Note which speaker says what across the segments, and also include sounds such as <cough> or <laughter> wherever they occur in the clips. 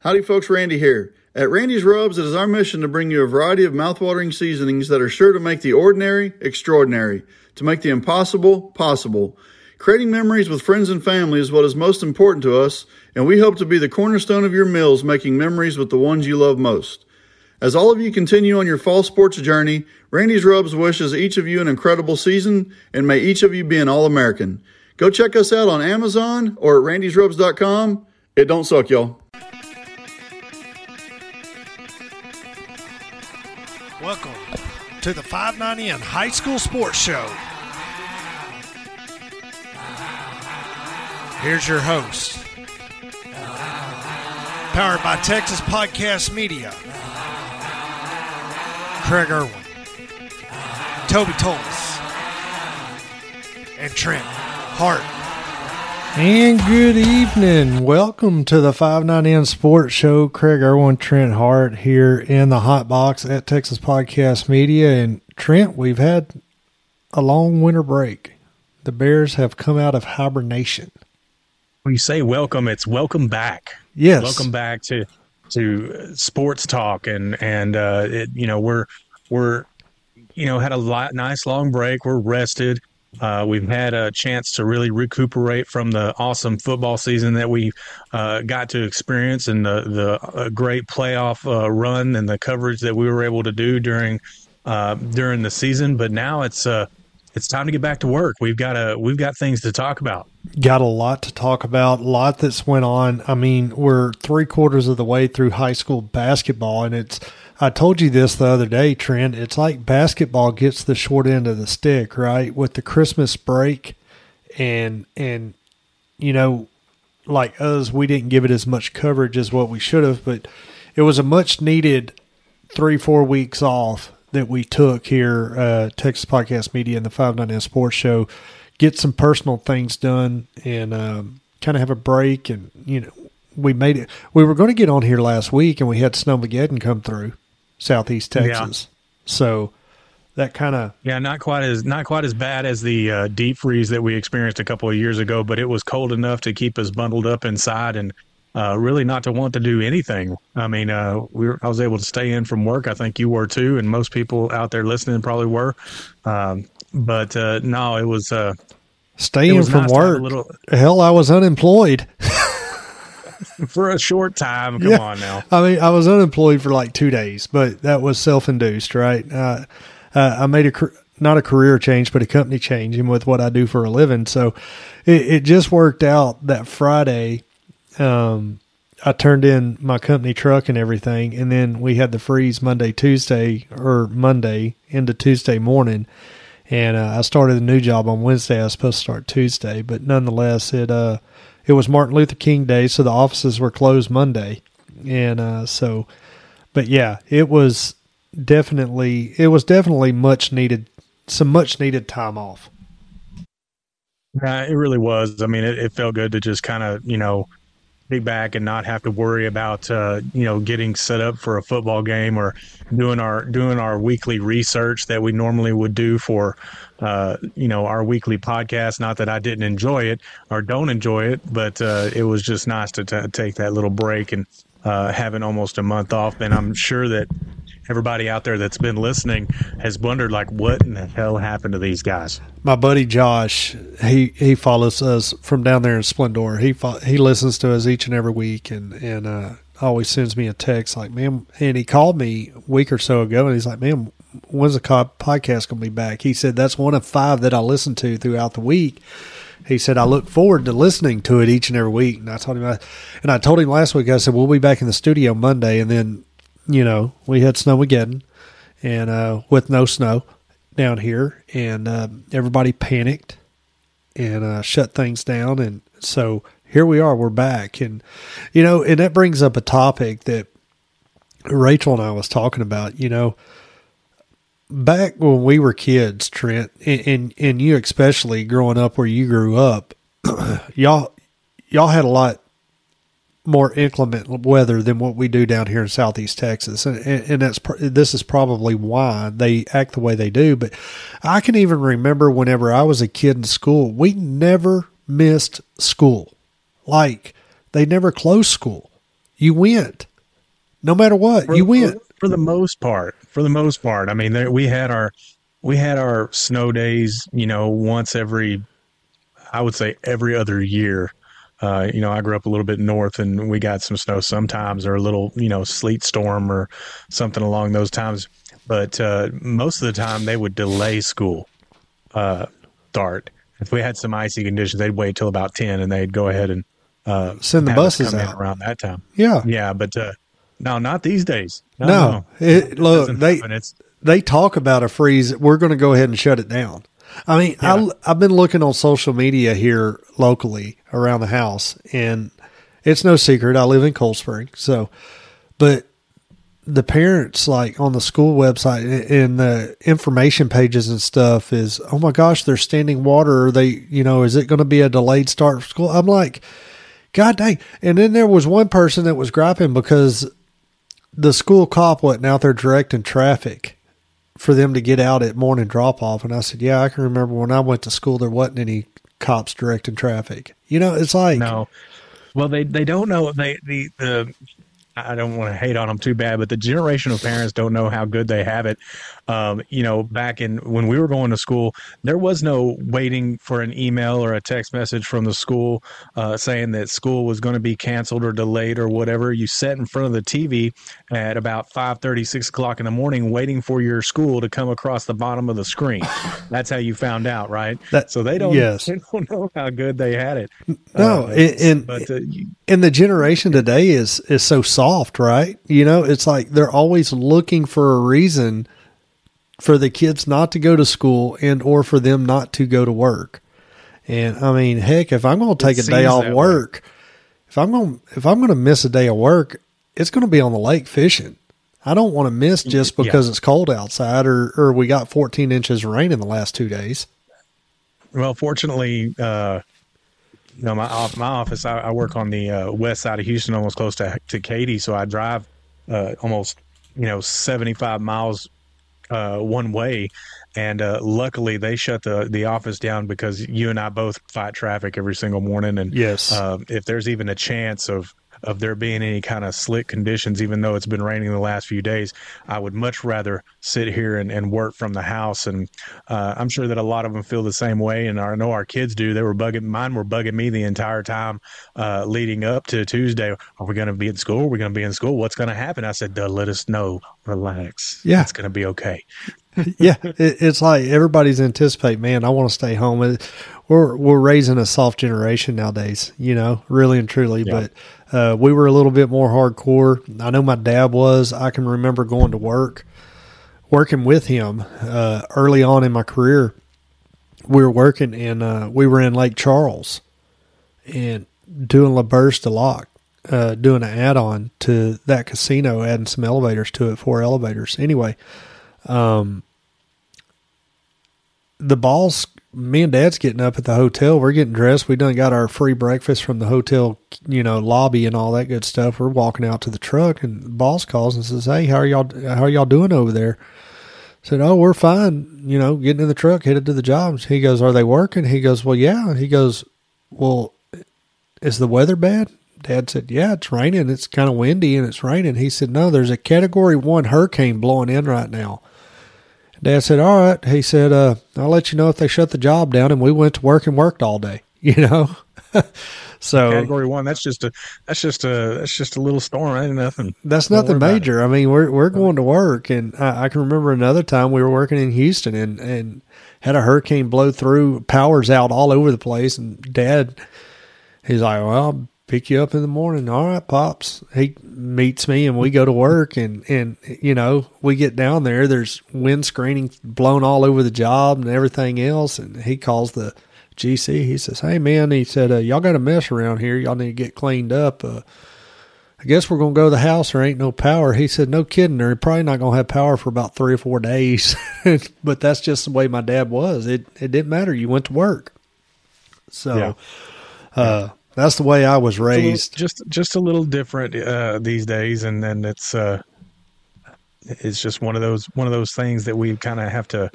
Speaker 1: Howdy, folks. Randy here. At Randy's Rubs, it is our mission to bring you a variety of mouthwatering seasonings that are sure to make the ordinary extraordinary, to make the impossible possible. Creating memories with friends and family is what is most important to us, and we hope to be the cornerstone of your meals, making memories with the ones you love most. As all of you continue on your fall sports journey, Randy's Rubs wishes each of you an incredible season, and may each of you be an All American. Go check us out on Amazon or at randysrubs.com. It don't suck, y'all.
Speaker 2: To the 590N High School Sports Show. Here's your host, powered by Texas Podcast Media, Craig Irwin, Toby Tolis, and Trent Hart.
Speaker 3: And good evening. Welcome to the 590N Sports Show. Craig Irwin, Trent Hart here in the hot box at Texas Podcast Media. And Trent, we've had a long winter break. The Bears have come out of hibernation.
Speaker 4: When you say welcome, it's welcome back.
Speaker 3: Yes.
Speaker 4: Welcome back to to sports talk and and uh it, you know, we're we're you know, had a lot, nice long break. We're rested. Uh, we've had a chance to really recuperate from the awesome football season that we uh, got to experience and the the uh, great playoff uh, run and the coverage that we were able to do during uh, during the season. But now it's uh, it's time to get back to work. We've got a we've got things to talk about.
Speaker 3: Got a lot to talk about, a lot that's went on. I mean, we're three quarters of the way through high school basketball, and it's I told you this the other day, Trent. It's like basketball gets the short end of the stick, right? With the Christmas break and and you know, like us, we didn't give it as much coverage as what we should have, but it was a much needed three, four weeks off that we took here, uh, Texas Podcast Media and the 590 Sports Show, get some personal things done and um, kind of have a break. And, you know, we made it. We were going to get on here last week and we had Snowmageddon come through southeast Texas. So that kind of
Speaker 4: Yeah, not quite as not quite as bad as the uh, deep freeze that we experienced a couple of years ago, but it was cold enough to keep us bundled up inside and uh, really not to want to do anything. I mean, uh, we were, I was able to stay in from work. I think you were too, and most people out there listening probably were. Um, but uh, no, it was uh,
Speaker 3: stay
Speaker 4: it was
Speaker 3: from
Speaker 4: nice
Speaker 3: work.
Speaker 4: little
Speaker 3: Hell, I was unemployed. <laughs> <laughs>
Speaker 4: for a short time. Come
Speaker 3: Yeah.
Speaker 4: on now.
Speaker 3: I mean, I was unemployed for like two days, but that was self-induced, right? Uh, uh, I made a not a career change, but a company change, and with what I do for a living, so it, it just worked out that Friday. Um, I turned in my company truck and everything, and then we had the freeze Monday, Tuesday, or Monday into Tuesday morning, and uh, I started a new job on Wednesday. I was supposed to start Tuesday, but nonetheless, it uh, it was Martin Luther King Day, so the offices were closed Monday, and uh, so, but yeah, it was definitely it was definitely much needed, some much needed time off.
Speaker 4: Yeah, it really was. I mean, it, it felt good to just kind of, you know, back and not have to worry about, uh, you know, getting set up for a football game or doing our doing our weekly research that we normally would do for, uh, you know, our weekly podcast. Not that I didn't enjoy it or don't enjoy it, but uh, it was just nice to t- take that little break and uh, having almost a month off. And I'm sure that everybody out there that's been listening has wondered, like, what in the hell happened to these guys?
Speaker 3: my buddy Josh, he he follows us from down there in Splendor. He fo- he listens to us each and every week, and and uh, always sends me a text like, "Man," and he called me a week or so ago, and he's like, "Man, when's the podcast gonna be back?" He said that's one of five that I listen to throughout the week. He said I look forward to listening to it each and every week, and I told him, I, and I told him last week. I said we'll be back in the studio Monday, and then you know we had snow Snowmageddon, and uh, with no snow down here, and uh, everybody panicked and uh, shut things down. And so here we are, we're back, and you know, and that brings up a topic that Rachel and I was talking about. You know, back when we were kids, Trent, and and, and you especially growing up where you grew up, <clears throat> y'all y'all had a lot more inclement weather than what we do down here in southeast Texas, and and, that's this is probably why they act the way they do. But I can even remember whenever I was a kid in school, we never missed school, like they never closed school. you went. No matter what,
Speaker 4: for,
Speaker 3: you went.
Speaker 4: For, for, the most part. For the most part. I mean, there, we had our we had our snow days, you know, once every I would say every other year. Uh, you know, I grew up a little bit north and we got some snow sometimes or a little, you know, sleet storm or something along those times. But uh, most of the time they would delay school uh, start. If we had some icy conditions, they'd wait till about 10 and they'd go ahead and uh,
Speaker 3: send the buses out
Speaker 4: around that time.
Speaker 3: Yeah.
Speaker 4: Yeah. But uh, no, not these days.
Speaker 3: No. no. no. It, look, they, they talk about a freeze. We're going to go ahead and shut it down. I mean, yeah. I, have been looking on social media here locally around the house, and it's no secret I live in Cold Spring. So, but the parents like on the school website and the information pages and stuff is, oh my gosh, they're standing water. Are they, you know, is it going to be a delayed start for school? I'm like, God dang. And then there was one person that was griping because the school cop wasn't out there directing traffic for them to get out at morning drop off. And I said, Yeah, I can remember when I went to school, there wasn't any cops directing traffic. You know, it's like
Speaker 4: no. Well, they they don't know they the the I don't want to hate on them too bad, but the generation of parents don't know how good they have it. Um, you know, back in when we were going to school, there was no waiting for an email or a text message from the school uh, saying that school was going to be canceled or delayed or whatever. You sat in front of the TV at about 5 6 o'clock in the morning waiting for your school to come across the bottom of the screen. That's how you found out, right? That, so they don't, yes. <laughs> they don't know how good they had it.
Speaker 3: No, uh, and, but, uh, you, and the generation today is, is so soft, right? You know, it's like they're always looking for a reason for the kids not to go to school and or for them not to go to work. And I mean, heck, if I'm going to take it a day off work, way. if I'm going if I'm going to miss a day of work, it's going to be on the lake fishing. I don't want to miss just because yeah. it's cold outside or or we got 14 inches of rain in the last 2 days.
Speaker 4: Well, fortunately, uh, you know, my my office, I, I work on the uh, west side of Houston, almost close to to Katy, so I drive uh, almost you know 75 miles uh, one way. And uh, luckily, they shut the the office down because you and I both fight traffic every single morning. And
Speaker 3: yes,
Speaker 4: uh, if there's even a chance of of there being any kind of slick conditions, even though it's been raining the last few days, I would much rather sit here and, and work from the house. And uh, I'm sure that a lot of them feel the same way. And I know our kids do. They were bugging, mine were bugging me the entire time uh, leading up to Tuesday. Are we going to be in school? Are we going to be in school? What's going to happen? I said, let us know. Relax.
Speaker 3: Yeah.
Speaker 4: It's going to be okay. <laughs>
Speaker 3: yeah. It, it's like everybody's anticipate, man, I want to stay home. We're, we're raising a soft generation nowadays, you know, really and truly. Yeah. But uh, we were a little bit more hardcore. I know my dad was. I can remember going to work, working with him uh, early on in my career. We were working and uh, we were in Lake Charles and doing L'Auberge du Lac, uh, doing an add on to that casino, adding some elevators to it, four elevators. Anyway, um, the balls me and dad's getting up at the hotel. We're getting dressed. We done got our free breakfast from the hotel, you know, lobby and all that good stuff. We're walking out to the truck and the boss calls and says, Hey, how are y'all, how are y'all doing over there? I said, Oh, we're fine. You know, getting in the truck, headed to the jobs. He goes, Are they working? He goes, Well, yeah. He goes, Well, is the weather bad? Dad said, Yeah, it's raining. It's kind of windy and it's raining. He said, No, there's a category one hurricane blowing in right now. Dad said, "All right." He said, uh, "I'll let you know if they shut the job down." And we went to work and worked all day. <laughs> You know. <laughs> so
Speaker 4: category one, that's just a that's just a that's just a little storm. Ain't nothing.
Speaker 3: That's nothing major. I mean, we're we're going to work, and I, I, can remember another time we were working in Houston and and had a hurricane blow through, powers out all over the place, and Dad, he's like, "Well, pick you up in the morning. All right, pops. He meets me and we go to work and and you know we get down there. There's wind screening blown all over the job and everything else. And he calls the GC. He says, "Hey man," he said, uh, "Y'all got a mess around here. Y'all need to get cleaned up." Uh, I guess we're gonna go to the house. There ain't no power. He said, "No kidding. They're probably not gonna have power for about three or four days." <laughs> but that's just the way my dad was. It it didn't matter. You went to work. So, yeah. uh, that's the way I was raised.
Speaker 4: Just just a little different uh, these days, and then it's uh, it's just one of those one of those things that we kind of have to,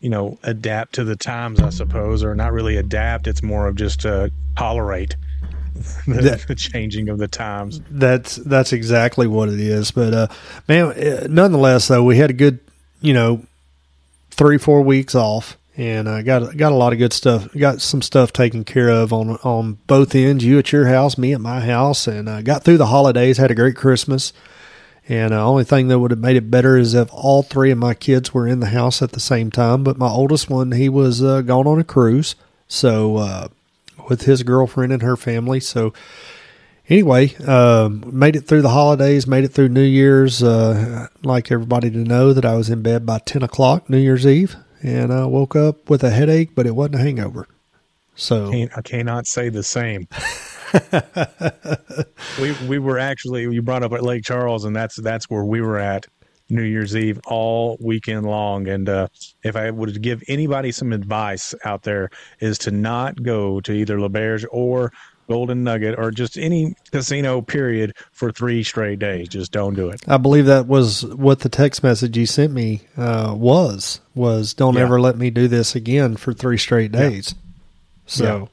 Speaker 4: you know, adapt to the times, I suppose, or not really adapt. It's more of just uh, tolerate. <laughs> the,
Speaker 3: That-
Speaker 4: the changing of the times.
Speaker 3: That's that's exactly what it is. But uh, man, uh, nonetheless, though, we had a good, you know, three four weeks off, and uh, got got a lot of good stuff. Got some stuff taken care of on on both ends. You at your house, me at my house, and uh, got through the holidays. Had a great Christmas. And uh, only thing that would have made it better is if all three of my kids were in the house at the same time. But my oldest one, he was uh, gone on a cruise, so uh, with his girlfriend and her family. So anyway, um, made it through the holidays, made it through New Year's. Uh, like everybody to know that I was in bed by 10 o'clock New Year's Eve, and I woke up with a headache, but it wasn't a hangover. So,
Speaker 4: Can't, I cannot say the same. <laughs> we we were actually you brought up at Lake Charles, and that's that's where we were at New Year's Eve all weekend long. And uh, if I would give anybody some advice out there, is to not go to either L'Auberge's or Golden Nugget or just any casino period for three straight days. Just don't do it.
Speaker 3: I believe that was what the text message you sent me uh, was was don't
Speaker 4: Yeah.
Speaker 3: ever let me do this again for three straight
Speaker 4: Yeah.
Speaker 3: days. So,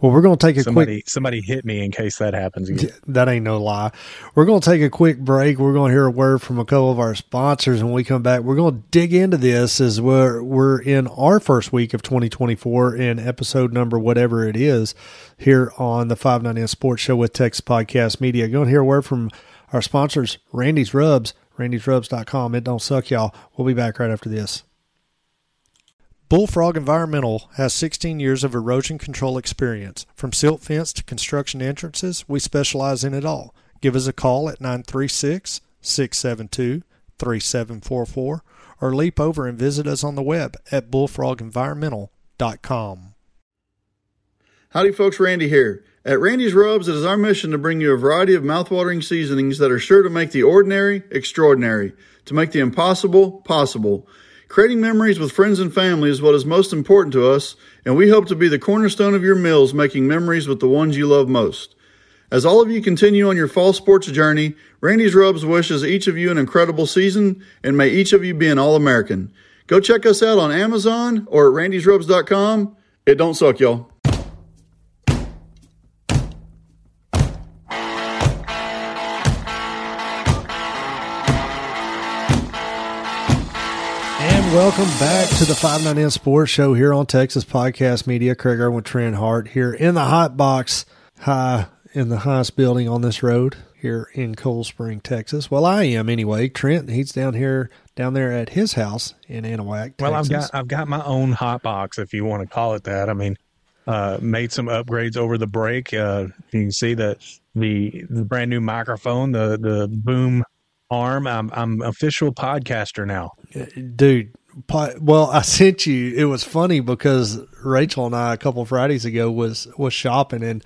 Speaker 3: well, we're going to take a quick
Speaker 4: Somebody somebody hit me in case that happens again.
Speaker 3: That ain't no lie. We're going to take a quick break. We're going to hear a word from a couple of our sponsors. When we come back, we're going to dig into this as we're, we're in our first week of 2024 in episode number whatever it is here on the 599 Sports Show with Texas Podcast Media. Going to hear a word from our sponsors, Randy's Rubs, randysrubs.com. It don't suck, y'all. We'll be back right after this. Bullfrog Environmental has 16 years of erosion control experience. From silt fence to construction entrances, we specialize in it all. Give us a call at 936 672 3744 or leap over and visit us on the web at bullfrogenvironmental.com.
Speaker 1: Howdy, folks. Randy here. At Randy's Rubs, it is our mission to bring you a variety of mouthwatering seasonings that are sure to make the ordinary extraordinary, to make the impossible possible. Creating memories with friends and family is what is most important to us, and we hope to be the cornerstone of your meals, making memories with the ones you love most. As all of you continue on your fall sports journey, Randy's Rubs wishes each of you an incredible season, and may each of you be an All American. Go check us out on Amazon or at randysrubs.com. It don't suck, y'all.
Speaker 3: Welcome back to the 599 Sports Show here on Texas Podcast Media. Craig Irwin, Trent Hart here in the hot box, high in the highest building on this road here in Cold Spring, Texas. Well, I am anyway. Trent, he's down here, down there at his house in Anahuac,
Speaker 4: Well, I've got I've got my own hot box, if you want to call it that. I mean, uh, made some upgrades over the break. Uh, you can see the the, the brand new microphone, the the boom arm. I'm I'm official podcaster now.
Speaker 3: dude. Well, I sent you. It was funny because Rachel and I a couple Fridays ago was was shopping and.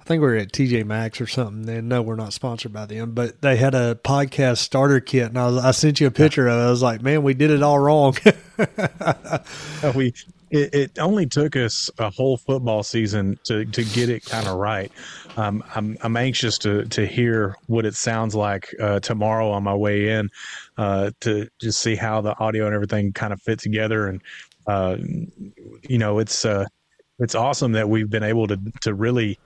Speaker 3: I think we were at TJ Maxx or something. And no, we're not sponsored by them, but they had a podcast starter kit, and I, was, I sent you a picture of it. I was like, "Man, we did it all wrong." <laughs>
Speaker 4: We it, it only took us a whole football season to to get it kind of right. Um, I'm I'm anxious to to hear what it sounds like uh, tomorrow on my way in uh, to just see how the audio and everything kind of fit together. And uh, you know, it's uh, it's awesome that we've been able to to really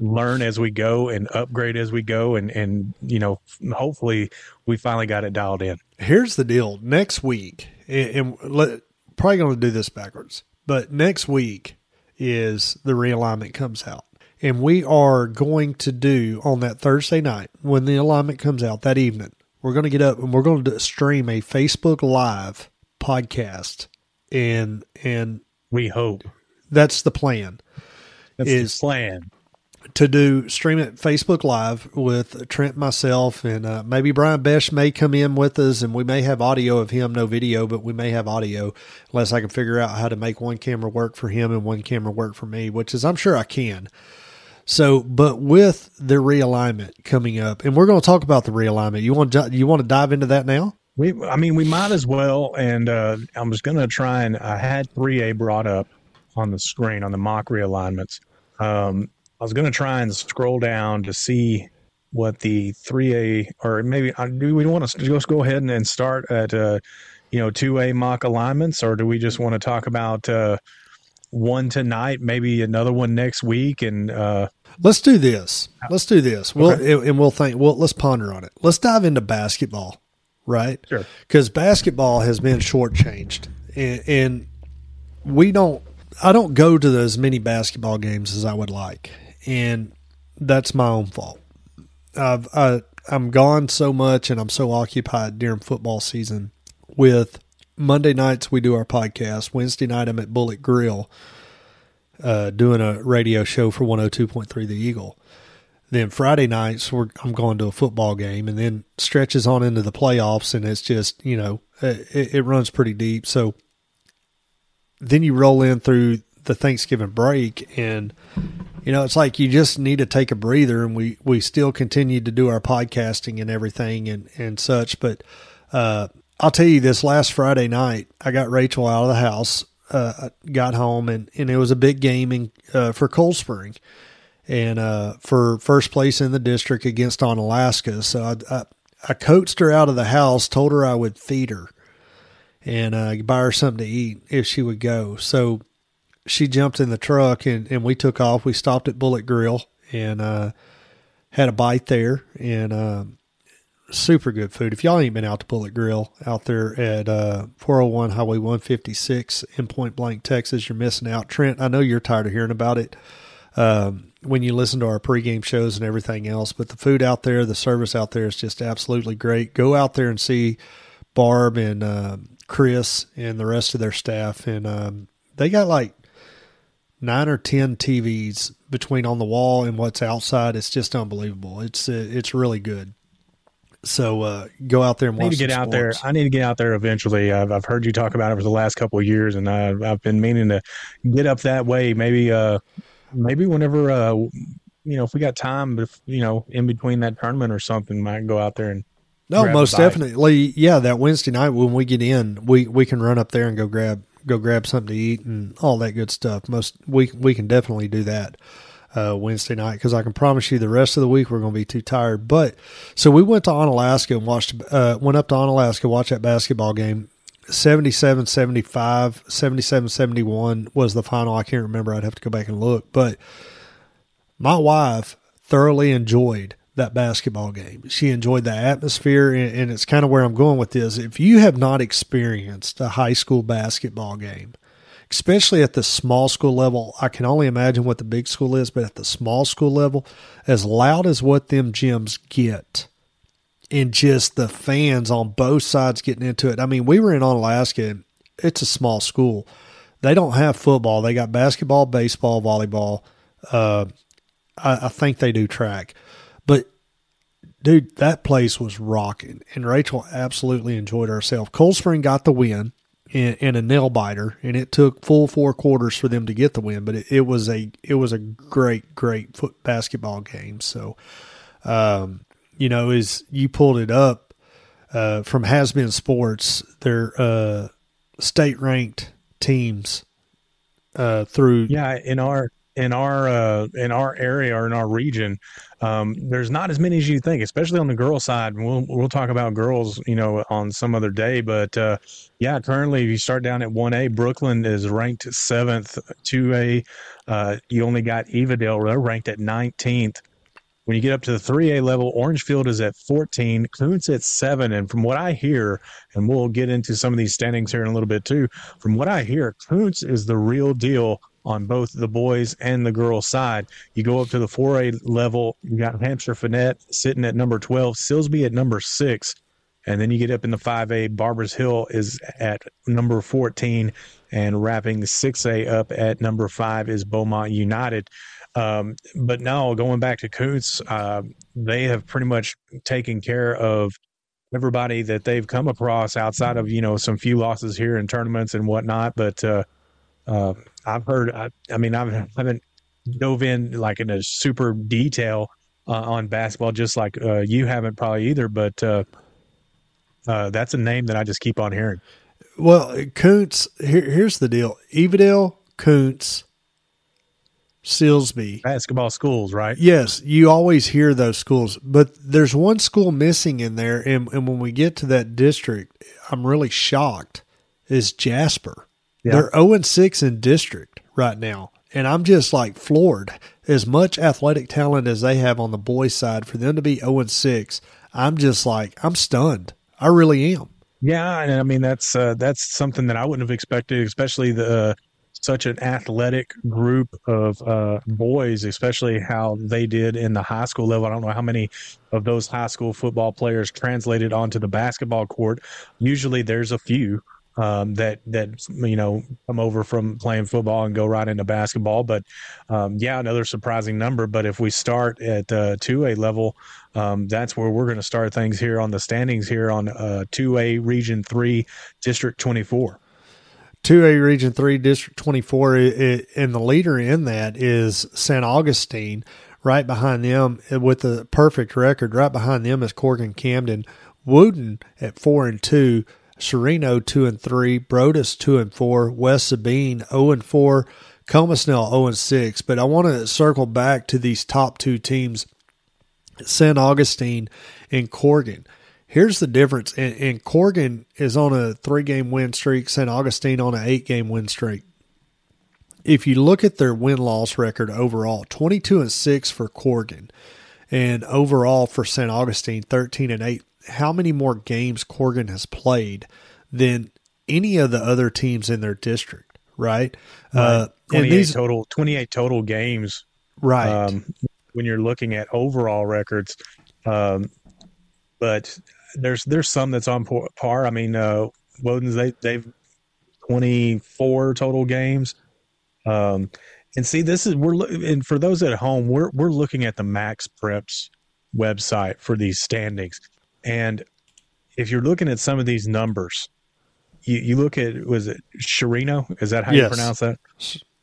Speaker 4: learn as we go and upgrade as we go and and you know hopefully we finally got it dialed in
Speaker 3: Here's the deal: next week, and, and let, probably going to do this backwards, but next week is the realignment comes out, and we are going to do on that Thursday night when the alignment comes out that evening. We're going to get up and we're going to stream a Facebook Live podcast, and and
Speaker 4: we hope.
Speaker 3: That's the plan.
Speaker 4: That's
Speaker 3: Is-
Speaker 4: the plan.
Speaker 3: to do stream it Facebook Live with Trent, myself, and uh, maybe Brian Besh may come in with us, and we may have audio of him, no video, but we may have audio unless I can figure out how to make one camera work for him and one camera work for me, which is I'm sure I can. So, but with the realignment coming up, and we're going to talk about the realignment. You want to, you want to dive into that now?
Speaker 4: We, I mean, we might as well. And uh, I was going to try and I had 3A brought up on the screen on the mock realignments. Um, I was going to try and scroll down to see what the 3A or maybe uh, do we want to just go ahead and, and start at, uh, you know, 2A mock alignments or do we just want to talk about uh, one tonight, maybe another one next week? And uh,
Speaker 3: Let's do this. Let's do this. We'll let's do this. We'll okay. and we'll think. Well, let's ponder on it. Let's dive into basketball, right?
Speaker 4: Sure.
Speaker 3: Because basketball has been shortchanged, and, and we don't. I don't go to as many basketball games as I would like, and that's my own fault. I've I, I'm gone so much, and I'm so occupied during football season with Monday nights we do our podcast. Wednesday night I'm at Bullet Grill uh, doing a radio show for 102.3 The Eagle. Then Friday nights I'm going to a football game, and then stretches on into the playoffs, and it's just you know it, it runs pretty deep. So then you roll in through the Thanksgiving break, and you know it's like you just need to take a breather. And we we still continue to do our podcasting and everything and and such, but. Uh, I'll tell you this last Friday night, I got Rachel out of the house, uh, got home, and, and it was a big game in, uh, for Cold Spring and uh, for first place in the district against Onalaska. So I, I, I, coaxed her out of the house, told her I would feed her and uh, buy her something to eat if she would go. So she jumped in the truck and, and we took off. We stopped at Bullet Grill and uh, had a bite there. And um, super good food. If y'all ain't been out to Bullet Grill out there at uh, 401 Highway 156 in Point Blank, Texas, you're missing out. Trent, I know you're tired of hearing about it um, when you listen to our pregame shows and everything else, but the food out there, the service out there is just absolutely great. Go out there and see Barb and uh, Chris and the rest of their staff, and um, they got like nine or ten TVs between on the wall and what's outside. It's just unbelievable. It's uh, it's really good. So uh, go out there and watch.
Speaker 4: I need to get out there. I need to get out there eventually. I've, I've heard you talk about it for the last couple of years, and I've, I've been meaning to get up that way. Maybe, uh, maybe whenever, uh, you know, if we got time, if you know, in between that tournament or something, might go out there and.
Speaker 3: No, most definitely. Yeah, that Wednesday night when we get in, we we can run up there and go grab go grab something to eat and all that good stuff. Most we we can definitely do that uh, Wednesday night because I can promise you the rest of the week we're going to be too tired. But so we went to Onalaska and watched, uh, went up to Onalaska, watched that basketball game. 77 75, 77 71 was the final. I can't remember. I'd have to go back and look. But my wife thoroughly enjoyed that basketball game. She enjoyed the atmosphere, and, and it's kind of where I'm going with this. If you have not experienced a high school basketball game, especially at the small school level. I can only imagine what the big school is, but at the small school level, as loud as what them gyms get, and just the fans on both sides getting into it. I mean, we were in Alaska, it's a small school. They don't have football. They got basketball, baseball, volleyball. Uh, I, I think they do track, but dude, that place was rocking, and Rachel absolutely enjoyed herself. Cold Spring got the win in, in, a nail biter, and it took full four quarters for them to get the win. But it, it was a it was a great great foot basketball game. So, um, you know, as you pulled it up uh, from Has Been Sports, their uh, state ranked teams uh, through
Speaker 4: yeah in our in our uh, in our area or in our region, um, there's not as many as you think, especially on the girl side. We'll we'll talk about girls, you know, on some other day. But uh, yeah, currently, if you start down at one A, Brooklyn is ranked seventh. Two A, uh, you only got Evadale, they're ranked at nineteenth. When you get up to the 3A level, Orangefield is at 14, Kountze at 7. And from what I hear, and we'll get into some of these standings here in a little bit too, from what I hear, Kountze is the real deal on both the boys and the girls side. You go up to the 4A level, you got Hamshire-Fannett sitting at number 12, Silsbee at number 6, and then you get up in the 5A, Barbers Hill is at number 14 and wrapping the 6A up at number 5 is Beaumont United. Um, but now going back to Kountze, uh, they have pretty much taken care of everybody that they've come across outside of you know some few losses here in tournaments and whatnot. But uh, uh, I've heard. I, I mean, I've, I haven't dove in like in a super detail uh, on basketball, just like uh, you haven't probably either. But uh, uh, that's a name that I just keep on hearing.
Speaker 3: Well, Kountze. Here, here's the deal: Evadale, Kountze, Silsbee.
Speaker 4: Basketball schools, right?
Speaker 3: Yes, you always hear those schools, but there's one school missing in there, and, and when we get to that district, I'm really shocked. Is Jasper? Yeah. They're 0 and 6 in district right now. and I'm just like floored. As much athletic talent as they have on the boys' side, for them to be 0 6, I'm just like I'm stunned. I really am.
Speaker 4: Yeah, and I mean that's uh, that's something that I wouldn't have expected, especially the uh, such an athletic group of uh, boys, especially how they did in the high school level. I don't know how many of those high school football players translated onto the basketball court. Usually, there's a few um, that that you know come over from playing football and go right into basketball. But um, yeah, another surprising number. But if we start at uh, two A level, um, that's where we're going to start things here on the standings here on uh, two A Region Three, District Twenty Four.
Speaker 3: 2A Region 3, District 24, and the leader in that is St. Augustine. Right behind them, with a perfect record, right behind them is Corgan Camden. Woden at 4 and 2, Chireno 2 and 3, Broaddus 2 and 4, West Sabine 0 and 4, Colmesneil 0 and 6. But I want to circle back to these top two teams, St. Augustine and Corrigan. Here's the difference. And, and Corrigan is on a three game win streak, St. Augustine on an eight game win streak. If you look at their win loss record overall, 22 and 6 for Corrigan, and overall for St. Augustine, 13 and 8. How many more games Corrigan has played than any of the other teams in their district, right?
Speaker 4: right. Uh, 28 and these, total 28 total games.
Speaker 3: Right. Um,
Speaker 4: when you're looking at overall records, um, but there's there's some that's on par. I mean, uh, Woden's they they've 24 total games. Um, and see, this is we're and for those at home, we're we're looking at the Max Preps website for these standings, and if you're looking at some of these numbers, you, you look at was it Chireno? Is that how yes. you pronounce that?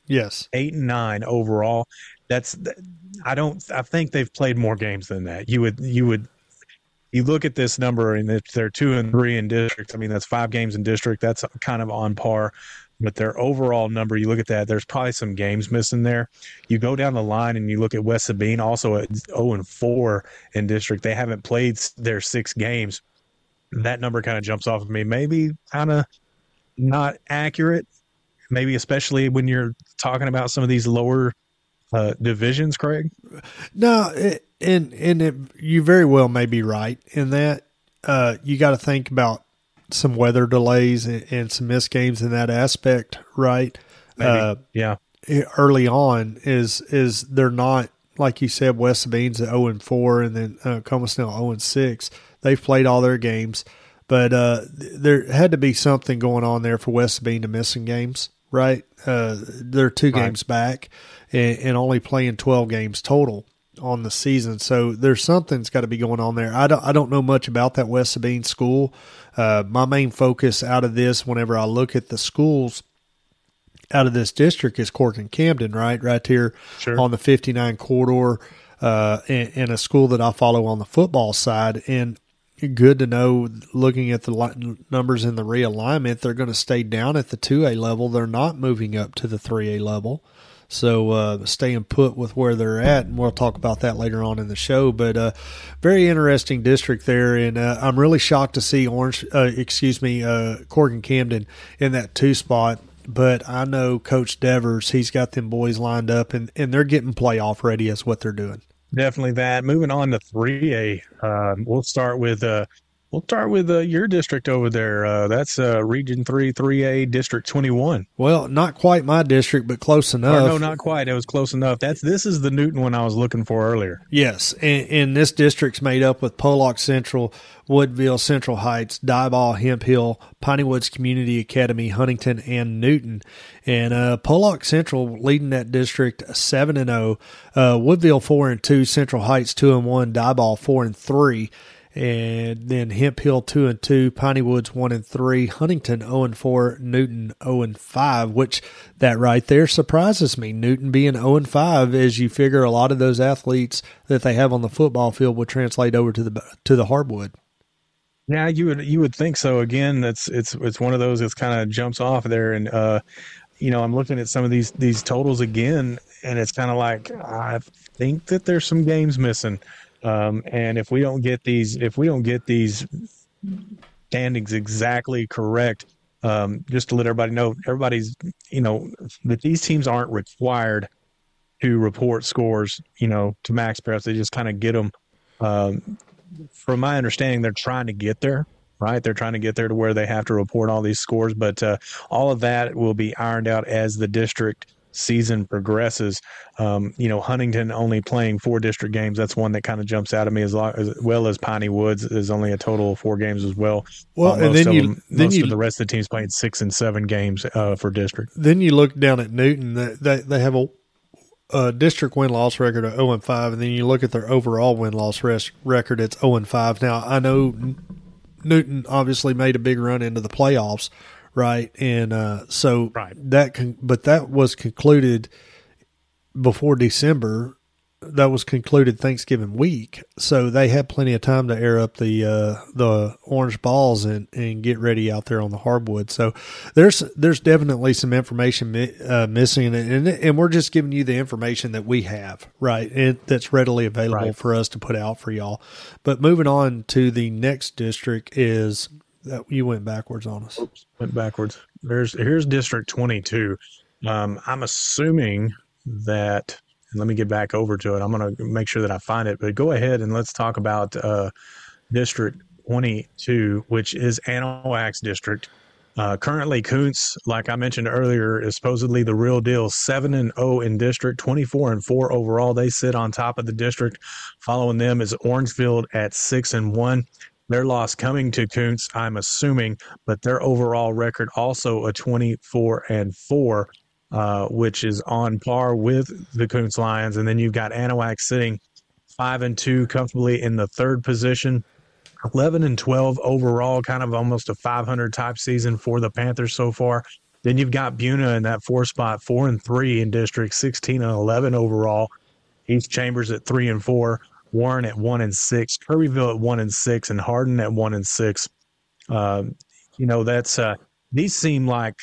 Speaker 3: Yes,
Speaker 4: eight and nine overall. That's I don't. I think they've played more games than that. You would you would you look at this number and if they're two and three in district, I mean, that's five games in district. That's kind of on par. But their overall number, you look at that, there's probably some games missing there. You go down the line and you look at West Sabine, also at 0 and 4 in district. They haven't played their six games. That number kind of jumps off of me. Maybe kind of not accurate. Maybe especially when you're talking about some of these lower uh, divisions, Craig.
Speaker 3: No, it, and and it, you very well may be right in that. Uh, you got to think about some weather delays and, and, some missed games in that aspect, right?
Speaker 4: Uh, yeah.
Speaker 3: Early on is is they're not like you said. West Sabine's at zero and four, and then uh, Colmesneil zero and six. They've played all their games, but uh, there had to be something going on there for West Sabine to missing games, right? Uh, they're two right. games back and, and only playing twelve games total on the season. So there's something's got to be going on there. I don't I don't know much about that West Sabine school. Uh, my main focus out of this, whenever I look at the schools out of this district, is Corrigan-Camden, right, right here sure. on the 59 corridor, uh, and, and, a school that I follow on the football side. And good to know, looking at the numbers in the realignment, they're going to stay down at the 2A level. They're not moving up to the 3A level. So uh, staying put with where they're at, and we'll talk about that later on in the show. But uh, very interesting district there, and uh, I'm really shocked to see Orange, uh, excuse me, uh, Corrigan Camden in that two spot. But I know Coach Devers, he's got them boys lined up, and, and they're getting playoff ready. Is what they're doing.
Speaker 4: Definitely that. Moving on to three A, um, we'll start with uh, We'll start with uh, your district over there. Uh, that's uh, Region 3, 3A, District 21.
Speaker 3: Well, not quite my district, but close enough.
Speaker 4: Or no, not quite. It was close enough. That's This is the Newton one I was looking for earlier.
Speaker 3: Yes, and, and this district's made up with Pollok Central, Woodville, Central Heights, Diboll, Hemphill, Piney Woods Community Academy, Huntington, and Newton. And uh, Pollok Central leading that district 7 and 0, uh, Woodville 4 and 2, Central Heights 2 and 1, Diboll 4 and 3 and then Hemphill two and two, Piney Woods one and three, Huntington zero and four, Newton zero and five. Which that right there surprises me. Newton being zero and five, as you figure a lot of those athletes that they have on the football field would translate over to the to the hardwood.
Speaker 4: Yeah, you would you would think so. Again, that's it's it's one of those that kind of jumps off there, and uh, you know I'm looking at some of these these totals again, and it's kind of like I think that there's some games missing. Um, and if we don't get these, if we don't get these standings exactly correct, um, just to let everybody know, everybody's, you know, that these teams aren't required to report scores, you know, to max MaxPreps. They just kind of get them. Um, from my understanding, they're trying to get there, right? They're trying to get there to where they have to report all these scores, but uh, all of that will be ironed out as the district season progresses. Um, you know, Huntington only playing four district games. That's one that kind of jumps out at me as, long, as well as Piney Woods is only a total of four games as well.
Speaker 3: Well, uh, and then you
Speaker 4: them,
Speaker 3: then
Speaker 4: most
Speaker 3: you,
Speaker 4: of the rest of the teams playing six and seven games uh, for district.
Speaker 3: Then you look down at Newton. They they have a, a district win loss record of zero and five, and then you look at their overall win loss record. It's zero and five. Now I know Newton obviously made a big run into the playoffs right? And uh, so
Speaker 4: right.
Speaker 3: that, con- but that was concluded before December. That was concluded Thanksgiving week, so they had plenty of time to air up the uh, the orange balls and, and get ready out there on the hardwood. So there's there's definitely some information mi- uh, missing, and and we're just giving you the information that we have, right? And that's readily available
Speaker 4: right.
Speaker 3: for us to put out for y'all. But moving on to the next district is that you went backwards on us.
Speaker 4: Oops, went backwards. There's here's District 22. Um, I'm assuming that. let me get back over to it. I'm going to make sure that I find it. But go ahead and let's talk about uh, District 22, which is Anahuac's district. Uh, currently, Kountze, like I mentioned earlier, is supposedly the real deal. Seven and zero oh in district, twenty four and four overall. They sit on top of the district. Following them is Orangefield at six and one. Their loss coming to Kountze, I'm assuming, but their overall record also a 24 and 4, uh, which is on par with the Kountze Lions. And then you've got Anahuac sitting 5 and 2 comfortably in the third position. 11 and 12 overall, kind of almost a 500 type season for the Panthers so far. Then you've got Buna in that four spot, four and three in district, 16 and 11 overall. East Chambers at three and four. Warren at one and six, Kirbyville at one and six, and Hardin at one and six. Uh, you know, that's uh, these seem like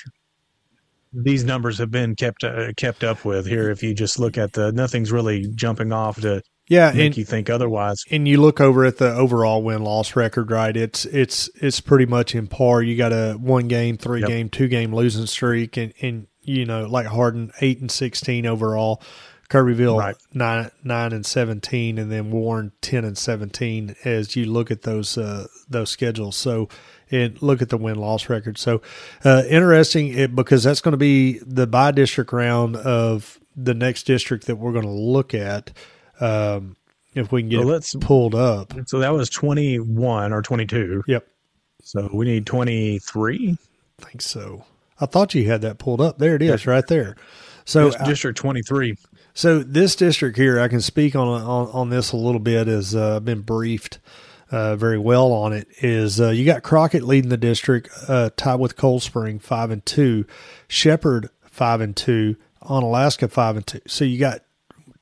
Speaker 4: these numbers have been kept uh, kept up with here. If you just look at the, nothing's really jumping off to
Speaker 3: yeah,
Speaker 4: make
Speaker 3: and,
Speaker 4: you think otherwise.
Speaker 3: And you look over at the overall win loss record, right? It's it's it's pretty much in par. You got a one game, three yep. game, two game losing streak, and and you know like Hardin eight and sixteen overall. Kirbyville right. nine nine and seventeen, and then Warren ten and seventeen. As you look at those uh, those schedules, so and look at the win loss record. So uh, interesting it, because that's going to be the by district round of the next district that we're going to look at. Um, if we can get so let's, pulled up.
Speaker 4: So that was twenty one or twenty two.
Speaker 3: Yep.
Speaker 4: So we need twenty three.
Speaker 3: I think so. I thought you had that pulled up. There it is, right there. So
Speaker 4: District twenty three.
Speaker 3: So this district here, I can speak on on, on this a little bit as uh, I've been briefed uh, very well on it. Is uh, you got Crockett leading the district, uh, tied with Cold Spring five and two, Shepherd five and two, Onalaska five and two. So you got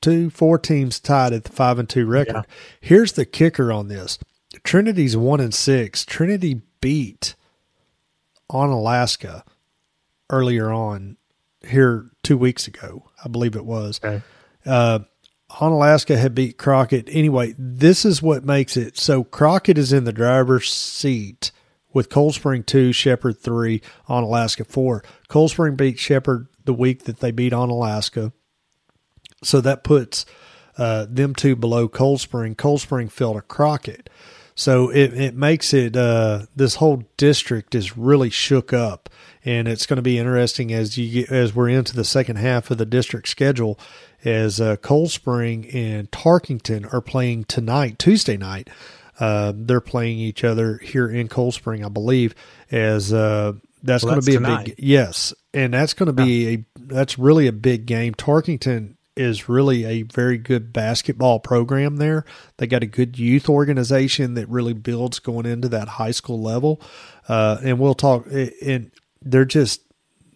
Speaker 3: two, four teams tied at the five and two record. Yeah. Here's the kicker on this: Trinity's one and six. Trinity beat Onalaska earlier on here two weeks ago, I believe it was. Okay. Uh, Onalaska had beat Crockett. Anyway, this is what makes it so Crockett is in the driver's seat with Cold Spring 2, Shepherd 3, Onalaska 4. Cold Spring beat Shepherd the week that they beat Onalaska. So that puts uh, them two below Cold Spring. Cold Spring fell to Crockett. So it, it makes it, uh, this whole district is really shook up and it's going to be interesting as you get, as we're into the second half of the district schedule as uh, Cold Spring and Tarkington are playing tonight, Tuesday night. Uh, they're playing each other here in Cold Spring, I believe. As uh, that's well, going to be tonight. a big yes, and that's going to be yeah. a that's really a big game. Tarkington is really a very good basketball program there. They got a good youth organization that really builds going into that high school level. Uh, and we'll talk. And they're just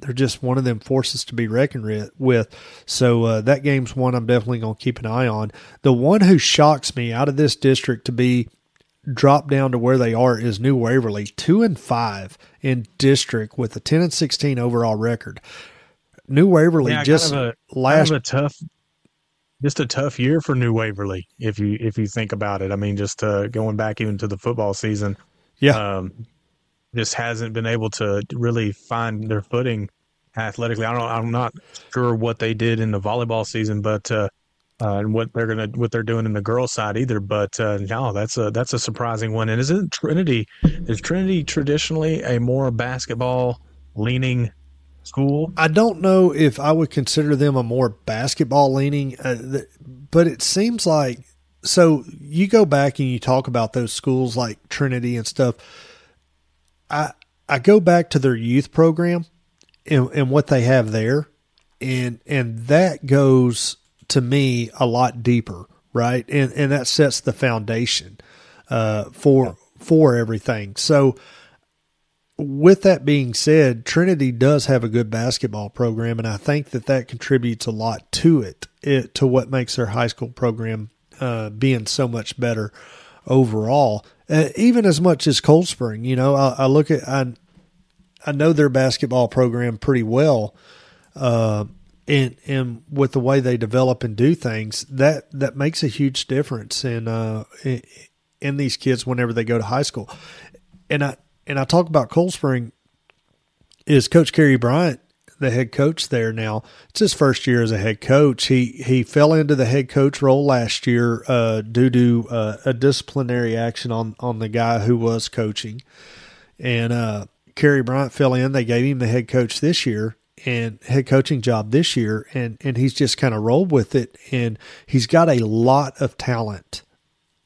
Speaker 3: they're just one of them forces to be reckoned with. So uh, that game's one I'm definitely going to keep an eye on. The one who shocks me out of this district to be dropped down to where they are is New Waverly, two and five in district with a ten and sixteen overall record. New Waverly yeah, just
Speaker 4: kind of
Speaker 3: a, last
Speaker 4: kind of a tough, just a tough year for New Waverly if you if you think about it. I mean, just uh, going back even to the football season.
Speaker 3: Yeah. Um,
Speaker 4: just hasn't been able to really find their footing athletically. I don't. I'm not sure what they did in the volleyball season, but uh, uh, and what they're gonna what they're doing in the girls' side either. But uh, no, that's a that's a surprising one. And isn't Trinity is Trinity traditionally a more basketball leaning school?
Speaker 3: I don't know if I would consider them a more basketball leaning, uh, but it seems like so. You go back and you talk about those schools like Trinity and stuff. I I go back to their youth program and, and what they have there, and and that goes to me a lot deeper, right? And and that sets the foundation uh, for for everything. So with that being said, Trinity does have a good basketball program, and I think that that contributes a lot to it, it to what makes their high school program uh, being so much better overall. Uh, even as much as Cold Spring, you know, I, I, look at I, I know their basketball program pretty well, uh, and and with the way they develop and do things, that that makes a huge difference in uh in, in these kids whenever they go to high school. And I and I talk about Cold Spring is Coach Kerry Bryant, the head coach there now. It's his first year as a head coach. He he fell into the head coach role last year uh, due to uh, a disciplinary action on on the guy who was coaching, and uh, Kerry Bryant fell in. They gave him the head coach this year, and head coaching job this year and and he's just kind of rolled with it and he's got a lot of talent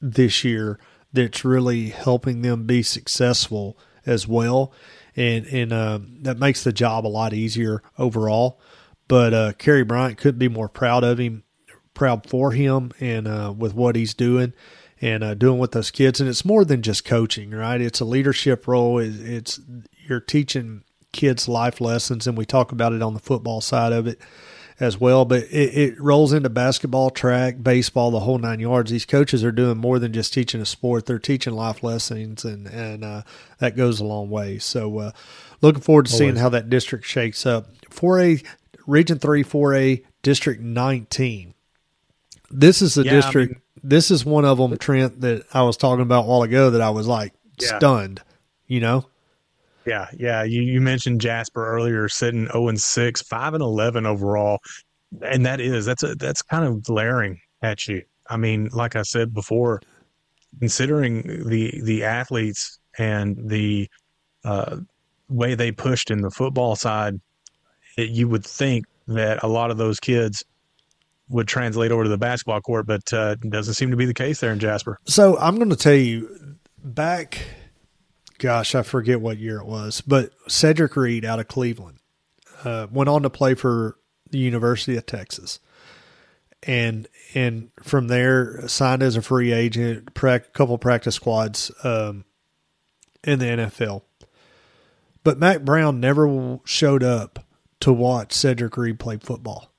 Speaker 3: this year that's really helping them be successful as well and and uh, that makes the job a lot easier overall. But uh, Kerry Bryant couldn't be more proud of him proud for him and uh, with what he's doing and uh, doing with those kids. And it's more than just coaching right? It's a leadership role. It's, it's you're teaching kids life lessons, and we talk about it on the football side of it as well. But it, it, rolls into basketball, track, baseball, the whole nine yards. These coaches are doing more than just teaching a sport; they're teaching life lessons, and and uh, that goes a long way. So, uh, looking forward to Always. seeing how that district shakes up. Four A, Region Three, Four A, District Nineteen. This is the yeah, district. I mean, this is one of them, Trent, that I was talking about a while ago. That I was like yeah. stunned. You know,
Speaker 4: yeah, yeah. You you mentioned Jasper earlier, sitting zero and six, five and eleven overall, and that is that's a that's kind of glaring at you. I mean, like I said before, considering the the athletes and the uh, way they pushed in the football side, it, you would think that a lot of those kids would translate over to the basketball court, but uh, doesn't seem to be the case there in Jasper.
Speaker 3: So I'm going to tell you back gosh, I forget what year it was, but Cedric Reed out of Cleveland uh, went on to play for the University of Texas, and and from there signed as a free agent, a couple practice squads um, in the NFL. But Mack Brown never showed up to watch Cedric Reed play football,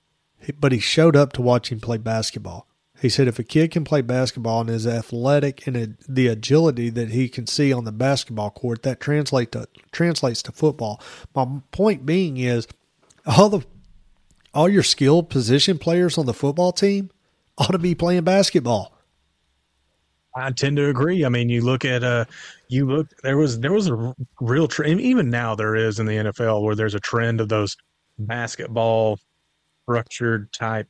Speaker 3: but he showed up to watch him play basketball. He said if a kid can play basketball and is athletic and the agility that he can see on the basketball court, that translate to, translates to football. My point being is all the all your skilled position players on the football team ought to be playing basketball.
Speaker 4: I tend to agree. I mean, you look at uh, you look there was there was a real trend. Even now, there is in the NFL where there's a trend of those basketball structured type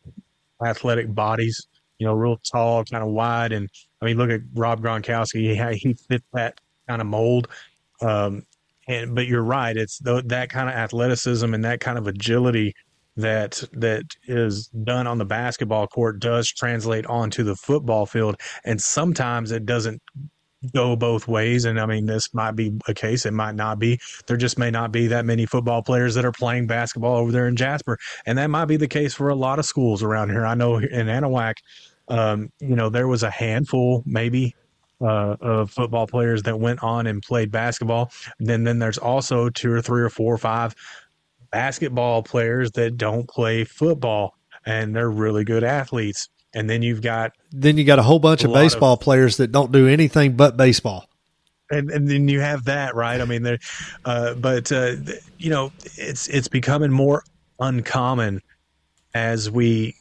Speaker 4: athletic bodies you know, real tall, kind of wide. And I mean, look at Rob Gronkowski; he he fit that kind of mold. Um, and but you're right; it's th- that kind of athleticism and that kind of agility that that is done on the basketball court does translate onto the football field, and sometimes it doesn't go both ways. And I mean, this might be a case, it might not be. There just may not be that many football players that are playing basketball over there in Jasper. And that might be the case for a lot of schools around here. I know in Anahuac, um, you know, there was a handful, maybe, uh, of football players that went on and played basketball. Then, then there's also two or three or four or five basketball players that don't play football, and they're really good athletes. And then you've got
Speaker 3: then you got a whole bunch of baseball of, players that don't do anything but baseball.
Speaker 4: And, and then you have that right. I mean, there, uh, but uh, you know, it's it's becoming more uncommon as we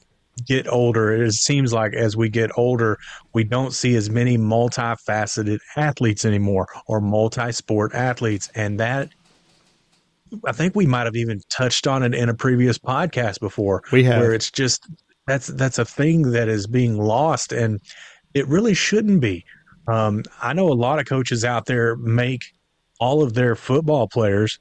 Speaker 4: get older, it seems like as we get older, we don't see as many multifaceted athletes anymore or multi sport athletes. And that, I think we might have even touched on it in a previous podcast before.
Speaker 3: We have.
Speaker 4: Where it's just, that's, that's a thing that is being lost and it really shouldn't be. Um, I know a lot of coaches out there make all of their football players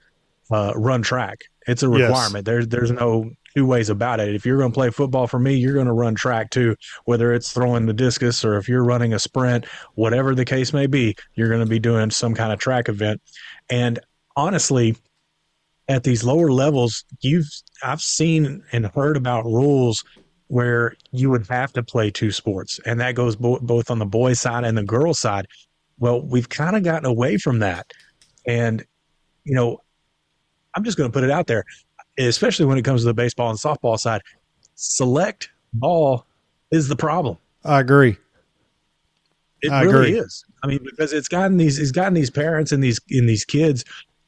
Speaker 4: uh, run track. It's a
Speaker 3: Yes.
Speaker 4: requirement. There's there's no two ways about it. If you're going to play football for me, you're going to run track too. Whether it's throwing the discus or if you're running a sprint, whatever the case may be, you're going to be doing some kind of track event. And honestly, at these lower levels, you've I've seen and heard about rules where you would have to play two sports, and that goes bo- both on the boys' side and the girls' side. Well, we've kind of gotten away from that, and you know, I'm just going to put it out there, especially when it comes to the baseball and softball side. Select ball is the problem.
Speaker 3: I agree.
Speaker 4: It
Speaker 3: I
Speaker 4: really
Speaker 3: agree.
Speaker 4: is. I mean, because it's gotten these it's gotten these parents and these in these kids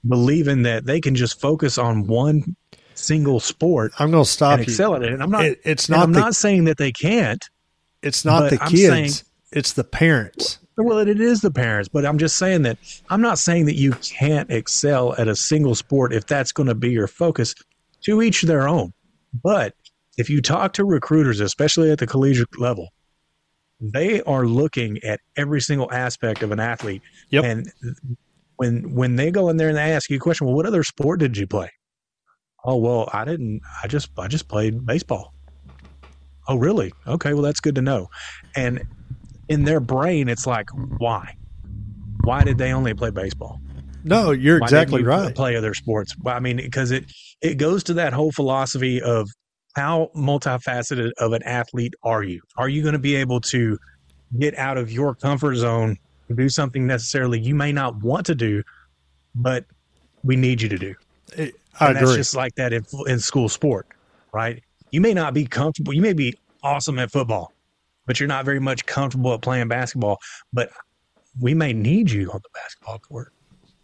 Speaker 4: believing that they can just focus on one single sport
Speaker 3: I'm going to stop
Speaker 4: and
Speaker 3: you.
Speaker 4: excel at it. And I'm not
Speaker 3: It- it's not
Speaker 4: I'm
Speaker 3: the-
Speaker 4: not saying that they can't.
Speaker 3: It's not the
Speaker 4: I'm
Speaker 3: kids.
Speaker 4: saying-
Speaker 3: it's the parents.
Speaker 4: Well, it is the parents, but I'm just saying that I'm not saying that you can't excel at a single sport if that's going to be your focus. To each their own. But if you talk to recruiters, especially at the collegiate level, they are looking at every single aspect of an athlete.
Speaker 3: Yep.
Speaker 4: And when when they go in there and they ask you a question, well, what other sport did you play? Oh well, I didn't. I just I just played baseball. Oh really? Okay, well that's good to know. And in their brain, it's like, why? Why did they only play baseball?
Speaker 3: No, you're
Speaker 4: Why
Speaker 3: exactly
Speaker 4: you
Speaker 3: right.
Speaker 4: Play other sports. I mean, because it it goes to that whole philosophy of how multifaceted of an athlete are you? Are you going to be able to get out of your comfort zone and do something necessarily you may not want to do, but we need you to do?
Speaker 3: It- I
Speaker 4: and that's
Speaker 3: agree.
Speaker 4: just like that in, in school sport, right? You may not be comfortable. You may be awesome at football, but you're not very much comfortable at playing basketball. But we may need you on the basketball court.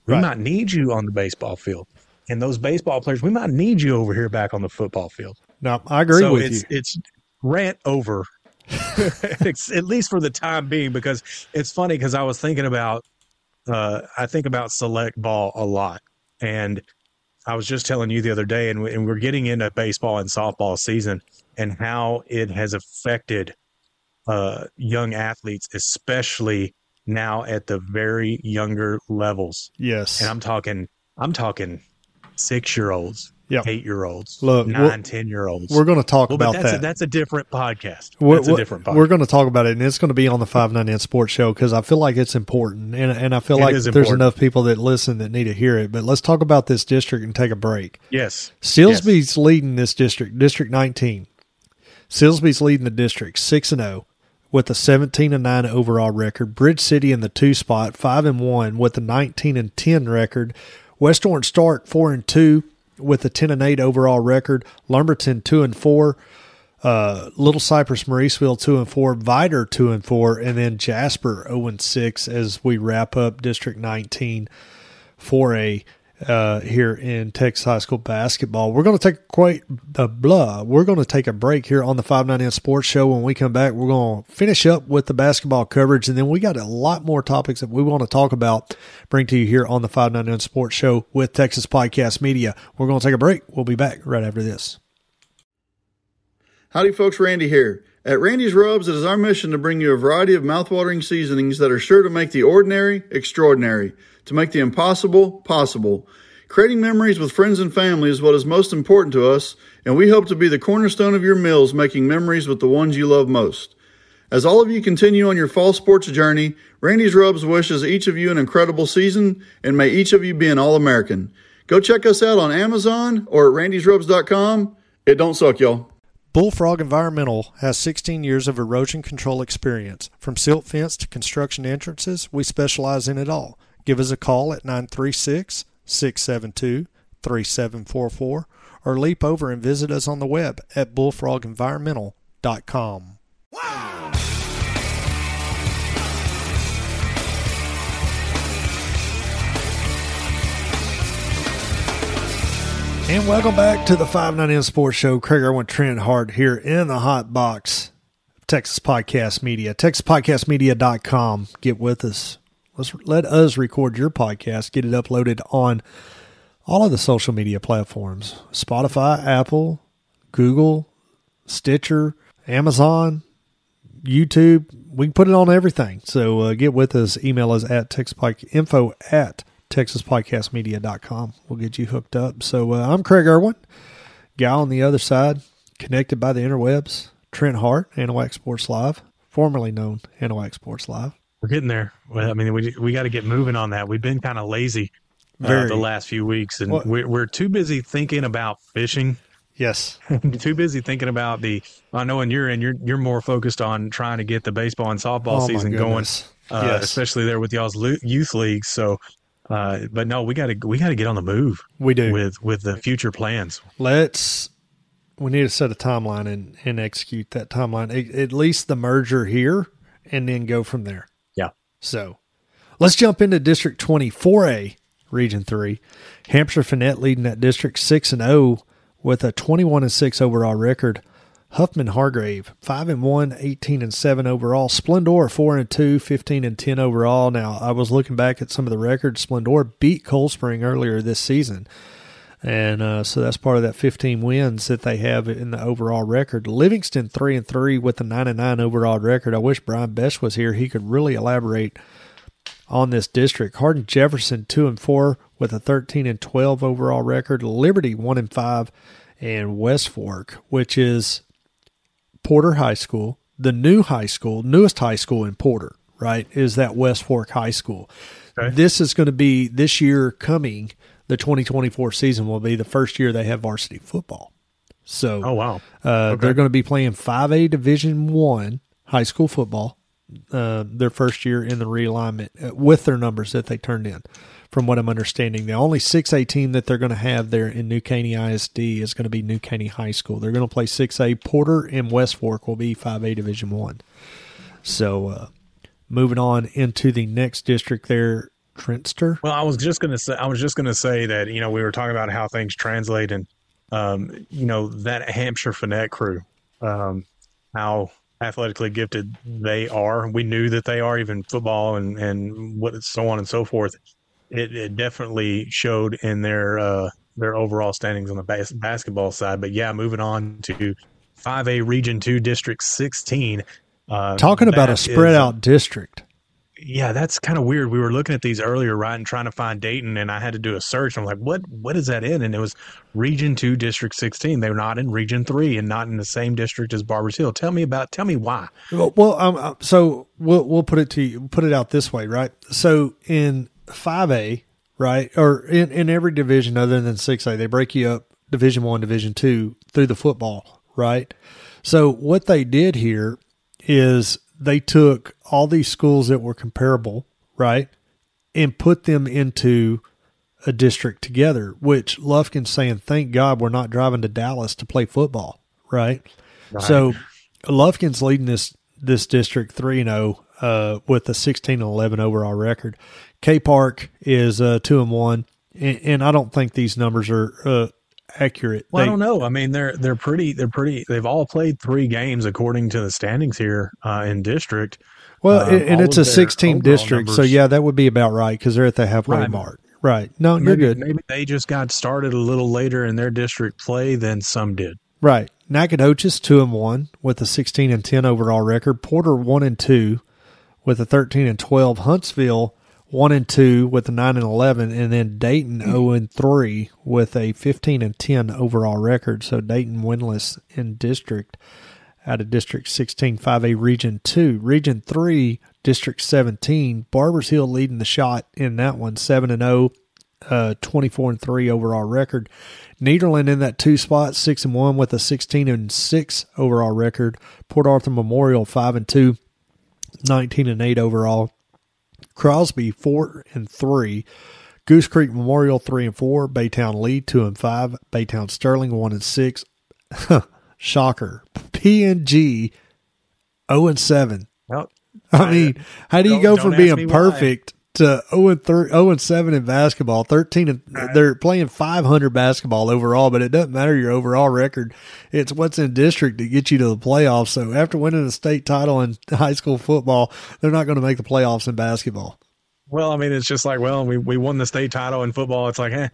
Speaker 4: We
Speaker 3: Right.
Speaker 4: might need you on the baseball field. And those baseball players, we might need you over here back on the football field.
Speaker 3: no, I agree
Speaker 4: so
Speaker 3: with
Speaker 4: it's,
Speaker 3: you.
Speaker 4: It's rant over, <laughs> It's- at least for the time being, because it's funny because I was thinking about, uh, I think about select ball a lot. And I was just telling you the other day, and, we, and we're getting into baseball and softball season and how it has affected uh, young athletes, especially now at the very younger levels.
Speaker 3: Yes.
Speaker 4: And I'm talking, I'm talking six year olds,
Speaker 3: Yep.
Speaker 4: eight year olds,
Speaker 3: Look,
Speaker 4: nine,
Speaker 3: we're-
Speaker 4: ten year olds.
Speaker 3: We're going to talk
Speaker 4: well,
Speaker 3: about
Speaker 4: that's
Speaker 3: that.
Speaker 4: A, that's a different podcast.
Speaker 3: We're-
Speaker 4: That's a different podcast.
Speaker 3: We're going to talk about it, and it's going to be on the Five Nine N Sports Show because I feel like it's important, and and I feel
Speaker 4: It
Speaker 3: like there's
Speaker 4: important.
Speaker 3: enough people that listen that need to hear it. But let's talk about this district and take a break.
Speaker 4: yes.
Speaker 3: Silsbee's leading this district, District 19. Silsbee's leading the district six and zero with a 17 and nine overall record. Bridge City in the two spot, five and one with a 19 and 10 record. West Orange-Stark four and two with a 10 and eight overall record. Lumberton two and four. Uh, Little Cypress, Mauriceville two and four, Vidor two and four, and then Jasper zero and six as we wrap up District 19 for a uh, here in Texas high school basketball. We're going to take quite uh, blah. We're going to take a break here on the Five Nine Sports Show. When we come back, we're going to finish up with the basketball coverage, and then we got a lot more topics that we want to talk about. Bring to you here on the Five Nine Sports Show with Texas Podcast Media. We're going to take a break. We'll be back right after this.
Speaker 1: Howdy, folks. Randy here. At Randy's Rubs, it is our mission to bring you a variety of mouthwatering seasonings that are sure to make the ordinary extraordinary, to make the impossible possible. Creating memories with friends and family is what is most important to us, and we hope to be the cornerstone of your meals, making memories with the ones you love most. As all of you continue on your fall sports journey, Randy's Rubs wishes each of you an incredible season, and may each of you be an All American. Go check us out on Amazon or at randysrubs.com. It don't suck, y'all.
Speaker 3: Bullfrog Environmental has 16 years of erosion control experience. From silt fence to construction entrances, we specialize in it all. Give us a call at 936 672 3744 or leap over and visit us on the web at bullfrogenvironmental.com. And welcome back to the 590 Sports Show. Craig Irwin, Trent Hart here in the hot box. Texas Podcast Media, TexasPodcastMedia.com. Get with us. Let's let us record your podcast. Get it uploaded on all of the social media platforms: Spotify, Apple, Google, Stitcher, Amazon, YouTube. We can put it on everything. So uh, get with us. Email us at info at TexasPodcastMedia.com. We'll get you hooked up. So uh, I'm Craig Irwin, guy on the other side, connected by the interwebs. Trent Hart, Anahuac Sports Live, formerly known Anahuac Sports Live.
Speaker 4: We're getting there. Well, I mean, we we got to get moving on that. We've been kind of lazy uh, the last few weeks, and well, we're we're too busy thinking about fishing.
Speaker 3: Yes, <laughs>
Speaker 4: too busy thinking about the. I know, when you're and you're you're more focused on trying to get the baseball and softball oh, season going, uh, yes. especially there with y'all's youth leagues. So uh, but no, we got to we got to get on the move.
Speaker 3: We do
Speaker 4: with with the future plans.
Speaker 3: Let's. We need to set a timeline and, and execute that timeline. At least the merger here, and then go from there.
Speaker 4: Yeah.
Speaker 3: So, let's jump into District Twenty Four A, Region Three. Hamshire-Fannett leading that district six and zero oh with a twenty one and six overall record. Huffman Hargrave, 5 and 1, 18 and 7 overall. Splendora, 4 and 2, 15 and 10 overall. Now, I was looking back at some of the records. Splendora beat Cold Spring earlier this season. And uh, so that's part of that 15 wins that they have in the overall record. Livingston 3 and 3 with a 9 and 9 overall record. I wish Brian Best was here. He could really elaborate on this district. Hardin Jefferson 2 and 4 with a 13 and 12 overall record. Liberty 1 and 5 and West Fork, which is Porter High School, the new high school, newest high school in Porter, right, is that West Fork High School. Okay. This is going to be this year coming. The 2024 season will be the first year they have varsity football. So,
Speaker 4: oh wow,
Speaker 3: uh, okay. they're going to be playing 5A Division One high school football. Uh, their first year in the realignment uh, with their numbers that they turned in from what I'm understanding. The only 6A team that they're going to have there in New Caney ISD is going to be New Caney High School. They're going to play 6A. Porter and West Fork will be 5A Division 1. So, uh, moving on into the next district there, Trentster.
Speaker 4: Well, I was just going to say, I was just going to say that, you know, we were talking about how things translate and, um, you know, that Hamshire-Fannett crew, um, how athletically gifted they are. We knew that they are, even football and, and what so on and so forth it, it definitely showed in their uh, their overall standings on the bas- basketball side. But yeah, moving on to 5A Region 2 District 16.
Speaker 3: Uh, Talking about a spread is, out district.
Speaker 4: Yeah, that's kind of weird. We were looking at these earlier, right, and trying to find Dayton, and I had to do a search. I'm like, what what is that in? And it was Region 2 District 16. They're not in Region 3 and not in the same district as Barbers Hill. Tell me about tell me why.
Speaker 3: Well, well um, uh, so we'll we'll put it to you, put it out this way, right? So in 5A, right? Or in, in every division other than 6A, they break you up Division 1, Division 2 through the football, right? So what they did here is they took all these schools that were comparable, right? And put them into a district together, which Lufkin's saying, thank God we're not driving to Dallas to play football, right? right. So Lufkin's leading this this district 3 0 uh, with a 16 11 overall record. K Park is uh, two and one, and, and, I don't think these numbers are uh, accurate.
Speaker 4: Well, they, I don't know. I mean, they're they're pretty. They're pretty. They've all played three games according to the standings here uh, in district.
Speaker 3: Well, uh, and it's a six-team district, numbers. so yeah, that would be about right because they're at the halfway right. mark. Right. No,
Speaker 4: maybe,
Speaker 3: you're good.
Speaker 4: Maybe they just got started a little later in their district play than some did.
Speaker 3: Right. Nacogdoches two and one with a sixteen and ten overall record. Porter one and two with a thirteen and twelve. Huntsville one and two with a nine and eleven, and then Dayton zero and three with a fifteen and ten overall record. So Dayton winless in district out of District 16, 5A Region 2. Region 3, District 17, Barbers Hill leading the shot in that one, 7 and 0, uh, 24 and 3 overall record. Nederland in that two spot, 6 and 1 with a 16 and 6 overall record. Port Arthur Memorial 5 and 2, 19 and 8 overall. Crosby four and three. Goose Creek Memorial three and four. Baytown Lee two and five. Baytown Sterling one and six. <laughs> Shocker. PNG zero oh and seven. Well, I mean, how do you go from being perfect to 0 and 3, 0 and 7 in basketball, 13 and they're playing 500 basketball overall, but it doesn't matter your overall record. It's what's in district to get you to the playoffs. So after winning a state title in <laughs> high school football, they're not going to make the playoffs in basketball.
Speaker 4: Well, I mean, it's just like, well, we, we won the state title in football. It's like, eh,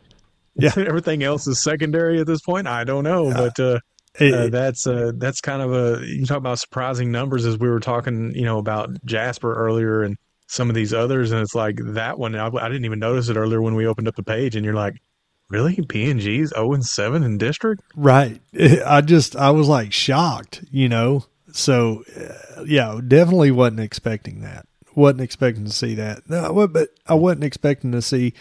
Speaker 3: Yeah. <laughs>
Speaker 4: everything else is secondary at this point. I don't know, but uh,
Speaker 3: It-
Speaker 4: uh, that's uh, that's kind of a you talk about surprising numbers as we were talking, you know, about Jasper earlier and some of these others, and it's like that one. I, I didn't even notice it earlier when we opened up the page, and you're like, really, PNG's zero and seven in district?
Speaker 3: Right. <laughs> I just, I was like shocked, you know? So, uh, yeah, definitely wasn't expecting that. Wasn't expecting to see that. No, I but I wasn't expecting to see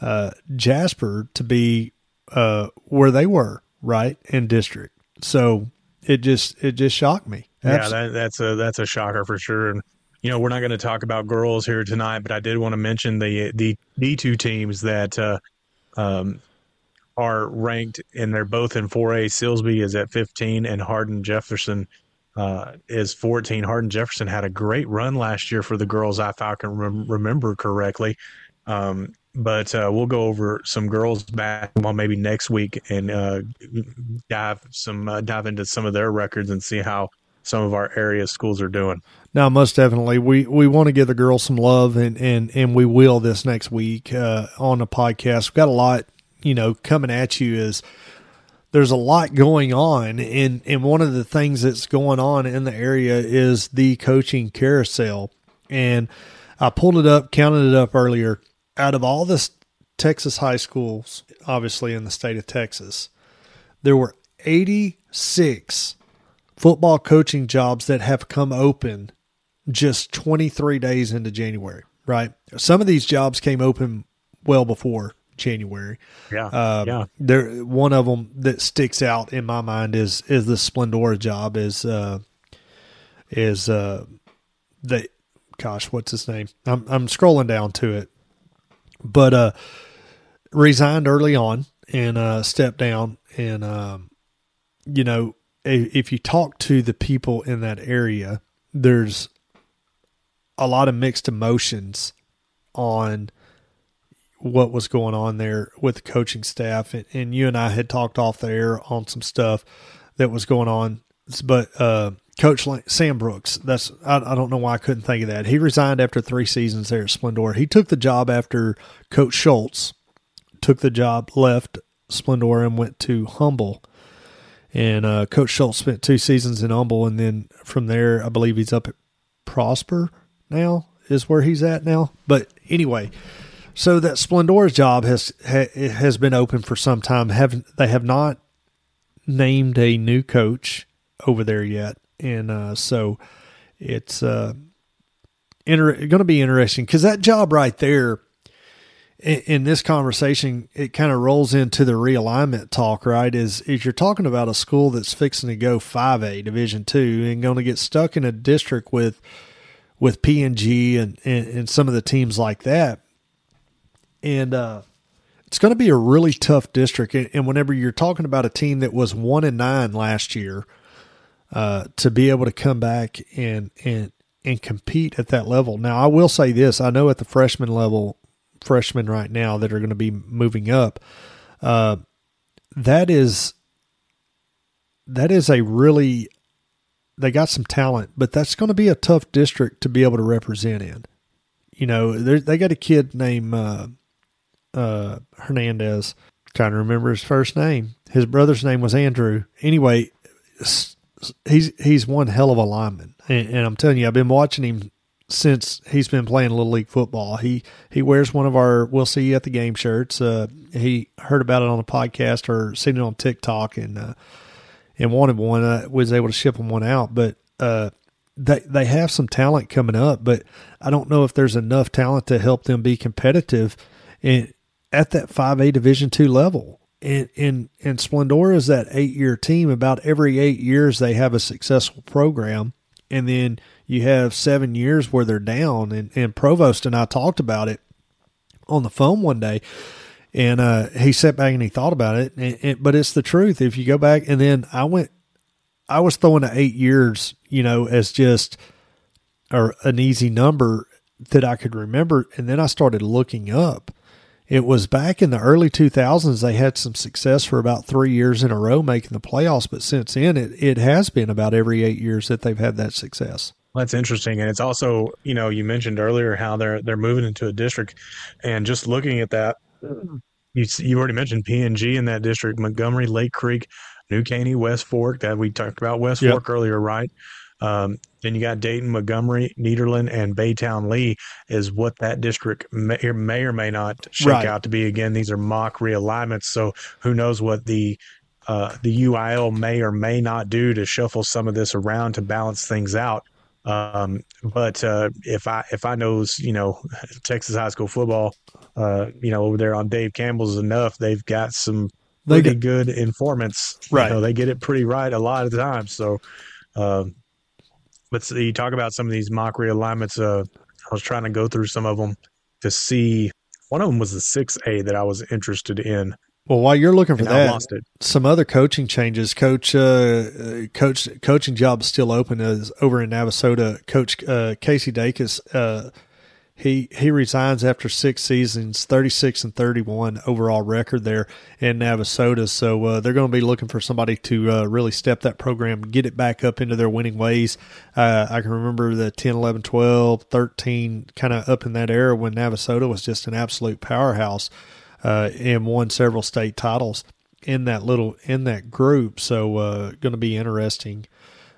Speaker 3: uh, Jasper to be uh, where they were, right, in district. So it just, it just shocked me.
Speaker 4: Yeah, that, that's a that's a shocker for sure. And you know, we're not going to talk about girls here tonight, but I did want to mention the the the two teams that uh, um, are ranked, and they're both in 4A. Silsbee is at 15, and Hardin Jefferson uh, is 14. Hardin Jefferson had a great run last year for the girls, if I can rem- remember correctly. Um, but uh, we'll go over some girls basketball maybe next week and uh, dive some uh, dive into some of their records and see how some of our area schools are doing.
Speaker 3: No, most definitely. We we want to give the girls some love, and and and we will this next week uh, on the podcast. We've got a lot, you know, coming at you. Is there's a lot going on, and and one of the things that's going on in the area is the coaching carousel, and I pulled it up, counted it up earlier. Out of all the Texas high schools, obviously in the state of Texas, there were 86 football coaching jobs that have come open just 23 days into January, right? Some of these jobs came open well before January.
Speaker 4: Yeah,
Speaker 3: Uh,
Speaker 4: yeah,
Speaker 3: There, one of them that sticks out in my mind is is the Splendora job. Is uh, is uh, the gosh, what's his name? I'm I'm scrolling down to it, but uh, resigned early on and uh, stepped down, and um, you know, if, if you talk to the people in that area, there's a lot of mixed emotions on what was going on there with the coaching staff. And, and you and I had talked off the air on some stuff that was going on. But uh coach Sam Brooks that's I, I don't know why I couldn't think of that. He resigned after three seasons there at Splendora. He took the job after coach Schultz took the job left Splendora and went to Humble. And uh, coach Schultz spent two seasons in Humble. And then from there I believe he's up at Prosper now is where he's at now but anyway so that Splendora's job has ha, has been open for some time. Have they have not named a new coach over there yet, and uh, so it's uh, inter- going to be interesting because that job right there in, in this conversation it kind of rolls into the realignment talk. Right? Is is you're talking about a school that's fixing to go five A Division two and going to get stuck in a district with with PNG and, and and some of the teams like that and uh, it's going to be a really tough district. And, and whenever you're talking about a team that was one and nine last year, uh, to be able to come back and and and compete at that level. Now, I will say this: I know at the freshman level, freshmen right now that are going to be moving up, uh, that is that is a really they got some talent, but that's going to be a tough district to be able to represent in. You know, they got a kid named uh, uh, Hernandez. Trying to remember his first name. His brother's name was Andrew. Anyway, he's he's one hell of a lineman, and, and I'm telling you, I've been watching him since he's been playing little league football. He he wears one of our "We'll see you at the game" shirts. Uh, he heard about it on a podcast or seen it on TikTok, and uh, and wanted one. I was able to ship them one out, but uh, they they have some talent coming up, but I don't know if there's enough talent to help them be competitive in, at that five A Division two level. And and and Splendora is that eight year team. About every eight years, they have a successful program, and then you have seven years where they're down. And, and Provost and I talked about it on the phone one day, and uh, he sat back and he thought about it. And, and, but it's the truth. If you go back, and then I went, I was throwing the eight years, you know, as just or an easy number. that I could remember. And then I started looking up. It was back in the early 2000s. They had some success for about three years in a row making the playoffs, but since then, it, it has been about every eight years that they've had that success.
Speaker 4: That's interesting, and it's also you know you mentioned earlier how they're they're moving into a district, and just looking at that, you you already mentioned PNG in that district, Montgomery, Lake Creek, New Caney, West Fork. That we talked about West yep. Fork earlier, right? Um, then you got Dayton, Montgomery, Nederland, and Baytown Lee is what that district may, may or may not shake right. out to be. Again, these are mock realignments, so who knows what the uh, the UIL may or may not do to shuffle some of this around to balance things out. Um, but uh, if I if I knows you know Texas high school football, uh, you know over there on Dave Campbell's enough, they've got some pretty get, good informants.
Speaker 3: Right,
Speaker 4: you know, they get it pretty right a lot of the time. So, um, but you talk about some of these mock realignments. Uh, I was trying to go through some of them to see. One of them was the six A that I was interested in.
Speaker 3: Well, while you're looking for that, some other coaching changes. Coach, uh, coach, coaching job still open is over in Navasota. Coach uh, Casey Dacus, uh, he he resigns after six seasons, thirty six and thirty one overall record there in Navasota. So uh, they're going to be looking for somebody to uh, really step that program, get it back up into their winning ways. Uh, I can remember the 10, 11, 12, 13, kind of up in that era when Navasota was just an absolute powerhouse uh, and won several state titles in that little in that group. So uh, going to be interesting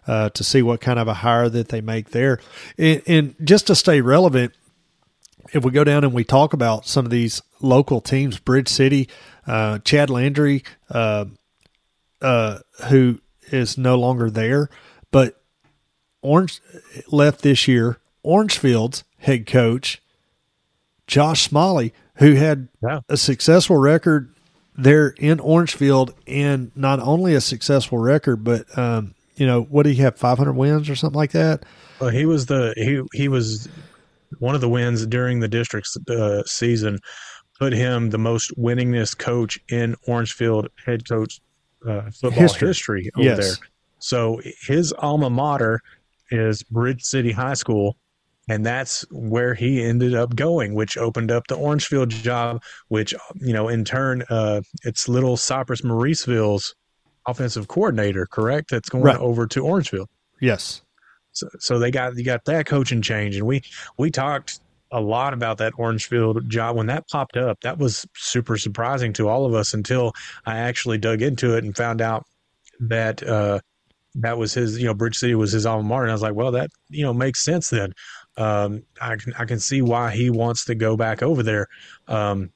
Speaker 3: uh, to see what kind of a hire that they make there. And, and, just to stay relevant, if we go down and we talk about some of these local teams, Bridge City, uh, Chad Landry, uh, uh, who is no longer there, but Orange left this year. Orangefield's head coach, Josh Smalley, who had yeah. a successful record there in Orangefield, and not only a successful record, but um, you know, what do you have, five hundred wins or something like that?
Speaker 4: Well, he was the he he was one of the wins during the district's uh, season, put him the most winningest coach in Orangefield head coach uh, football history, history over yes. there. So his alma mater is Bridge City High School and that's where he ended up going, which opened up the Orangefield job, which you know in turn uh, it's little Cypress Mauriceville's offensive coordinator, correct? That's going right. over to Orangefield.
Speaker 3: Yes.
Speaker 4: So, so they got you got that coaching change, and we we talked a lot about that Orangefield job when that popped up. That was super surprising to all of us until I actually dug into it and found out that uh, that was his. You know, Bridge City was his alma mater, and I was like, well, that you know makes sense then um, I can I can see why he wants to go back over there. Um,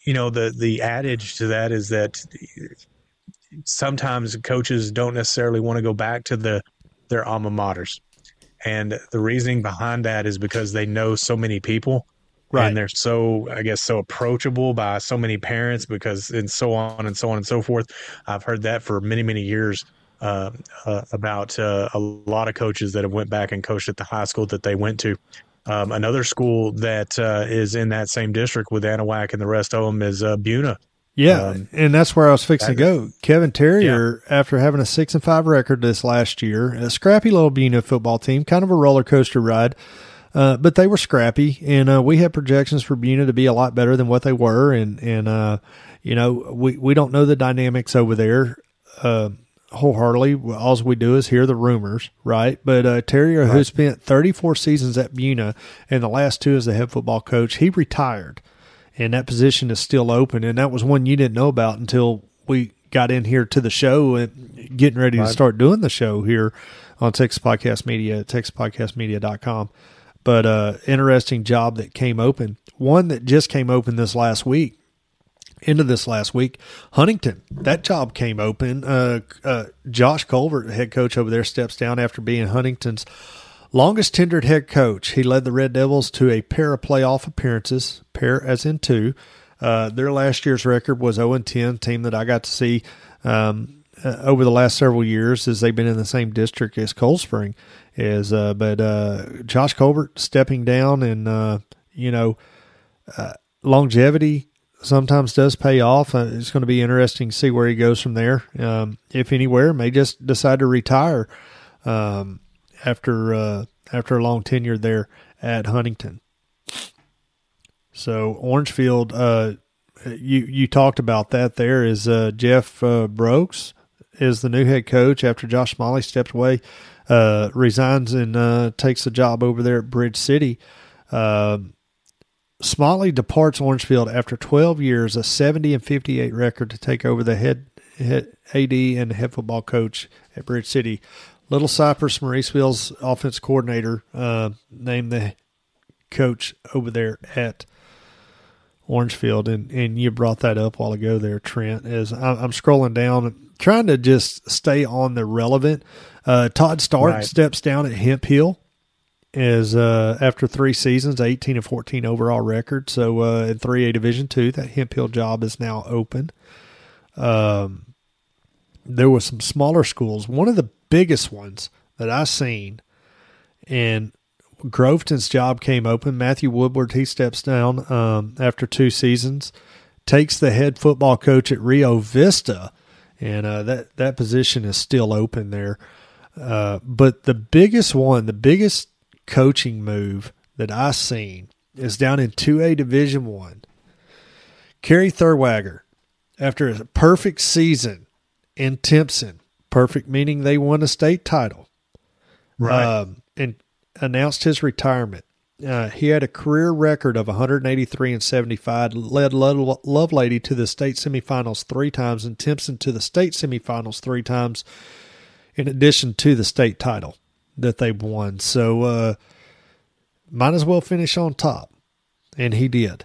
Speaker 4: you know the the adage to that is that sometimes coaches don't necessarily want to go back to the their alma maters, and the reasoning behind that is because they know so many people. Right. And they're so, I guess, so approachable by so many parents because, and so on and so on and so forth. I've heard that for many, many years uh, uh, about uh, a lot of coaches that have went back and coached at the high school that they went to. Um, another school that uh, is in that same district with Anahuac and the rest of them is uh, Buna.
Speaker 3: Yeah, um, and that's where I was fixing to go. Kevin Terrier, yeah. after having a six and five record this last year, a scrappy little Buna football team, kind of a roller coaster ride. Uh, but they were scrappy, and uh, we had projections for Buna to be a lot better than what they were. And and uh, you know, we we don't know the dynamics over there. Wholeheartedly. All we do is hear the rumors, right? But uh, Terrier, right. who spent 34 seasons at Buna and the last two as the head football coach, he retired, and that position is still open. And that was one you didn't know about until we got in here to the show and getting ready right. to start doing the show here on Texas Podcast Media, TexasPodcastMedia.com. But uh, interesting job that came open. One that just came open this last week into this last week. Huntington, that job came open. Uh, uh, Josh Colbert, head coach over there, steps down after being Huntington's longest tenured head coach. He led the Red Devils to a pair of playoff appearances, pair as in two. Uh, their last year's record was 0 10, team that I got to see um, uh, over the last several years as they've been in the same district as Cold Spring. Is uh, but uh, Josh Colbert stepping down and you know longevity sometimes does pay off. It's going to be interesting to see where he goes from there. Um, if anywhere, may just decide to retire um, after uh, after a long tenure there at Huntington. So Orangefield, uh, you you talked about that. There is uh, Jeff uh, Brooks is the new head coach after Josh Smalley steps away, uh, resigns and takes the job over there at Bridge City. Uh, Smalley departs Orangefield after 12 years, a 70 and 58 record to take over the head, head AD and head football coach at Bridge City. Little Cypress, Mauriceville's offense coordinator, uh, named the coach over there at Orangefield, and and you brought that up a while ago there, Trent. As I'm scrolling down, trying to just stay on the relevant. Uh, Todd Stark right. steps down at Hemphill as uh, after three seasons, 18 and 14 overall record. So uh, in 3A Division two, that Hemphill job is now open. Um, there was some smaller schools. One of the biggest ones that I seen, and Groveton's job came open. Matthew Woodward he steps down um, after two seasons, takes the head football coach at Rio Vista, and uh, that that position is still open there. Uh, but the biggest one, the biggest coaching move that I seen is down in two A Division One. Kerry Thurwager, after a perfect season in Timpson, perfect meaning they won a state title,
Speaker 4: right? Um,
Speaker 3: and announced his retirement. Uh, he had a career record of 183 and 75, led Lovelady to the state semifinals three times, and Timpson to the state semifinals three times, in addition to the state title that they won. So, uh, might as well finish on top. And he did.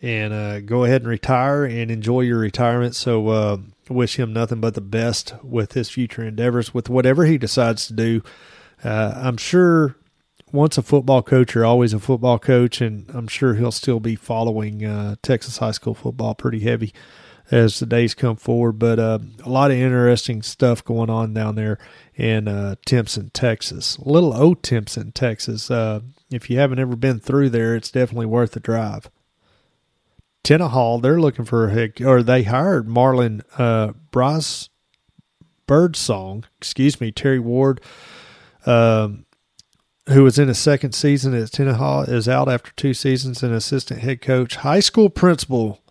Speaker 3: And uh, go ahead and retire and enjoy your retirement. So, uh, wish him nothing but the best with his future endeavors, with whatever he decides to do. Uh, I'm sure once a football coach, you're always a football coach, and I'm sure he'll still be following uh, Texas high school football pretty heavy as the days come forward. But uh, a lot of interesting stuff going on down there in uh, Timpson, Texas. Little old Timpson, Texas. Uh, if you haven't ever been through there, it's definitely worth the drive. Tenaha, they're looking for a head, or they hired Marlon uh, Bryce Birdsong, excuse me, Terry Ward. Um, who was in his second season at Tenaha, is out after two seasons and assistant head coach. High school principal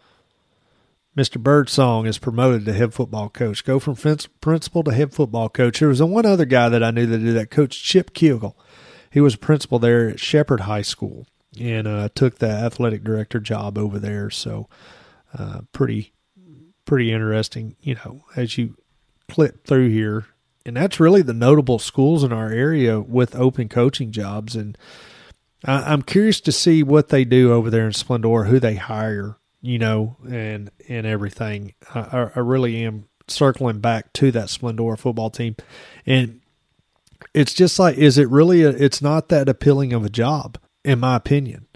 Speaker 3: Mr. Birdsong is promoted to head football coach. Go from principal to head football coach. There was one other guy that I knew that did that, Coach Chip Kegel. He was principal there at Shepherd High School and uh, took the athletic director job over there. So, uh, pretty, pretty interesting. You know, as you clip through here, and that's really the notable schools in our area with open coaching jobs. And I, am curious to see what they do over there in Splendora, who they hire, you know, and and everything. I, I really am circling back to that Splendora football team, and it's just like, is it really? A, it's not that appealing of a job, in my opinion,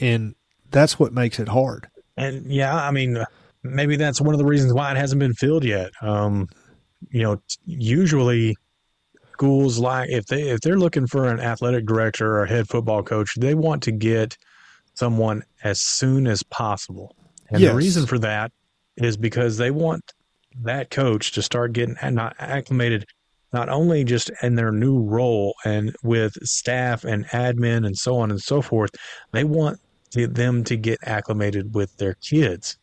Speaker 3: and that's what makes it hard.
Speaker 4: And yeah, I mean, maybe that's one of the reasons why it hasn't been filled yet. Um, you know, usually schools like if they if they're looking for an athletic director or head football coach, they want to get someone as soon as possible. And yes. the reason for that is because they want that coach to start getting not acclimated not only just in their new role and with staff and admin and so on and so forth, they want them to get acclimated with their kids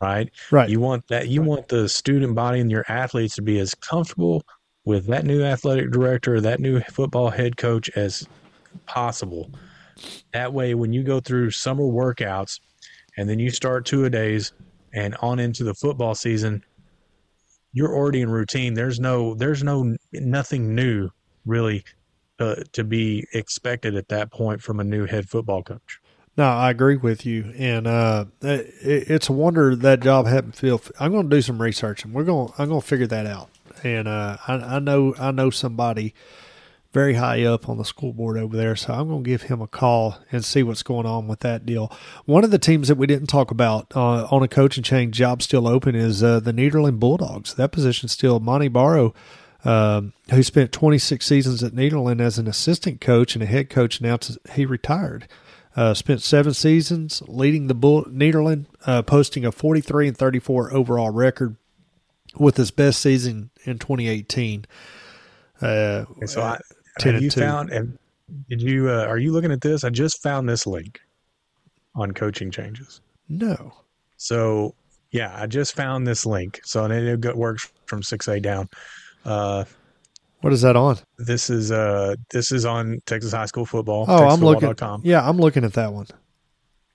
Speaker 4: right?
Speaker 3: Right.
Speaker 4: You want that. You want the student body and your athletes to be as comfortable with that new athletic director, that new football head coach as possible. That way, when you go through summer workouts and then you start two a days and on into the football season, you're already in routine. There's no, there's no, nothing new really uh, to be expected at that point from a new head football coach.
Speaker 3: No, I agree with you, and uh, it, it's a wonder that job hadn't filled. I'm going to do some research, and we're going. I'm going to figure that out. And uh, I, I, know I know somebody very high up on the school board over there, so I'm going to give him a call and see what's going on with that deal. One of the teams that we didn't talk about uh, on a coaching change job still open is uh, the Nederland Bulldogs. That position still Monty Barrow. Um, who spent 26 seasons at Nederland as an assistant coach and a head coach, now he retired. Uh, spent seven seasons leading the Bull Nederland, uh, posting a 43 and 34 overall record with his best season in 2018. Uh,
Speaker 4: so I, have you two. found have, Did you? Uh, are you looking at this? I just found this link on coaching changes.
Speaker 3: No.
Speaker 4: So yeah, I just found this link. So and it works from six A down. Uh,
Speaker 3: What is that on?
Speaker 4: this is uh this is on Texas high school football.
Speaker 3: Oh, I'm looking. Yeah, I'm looking at that one.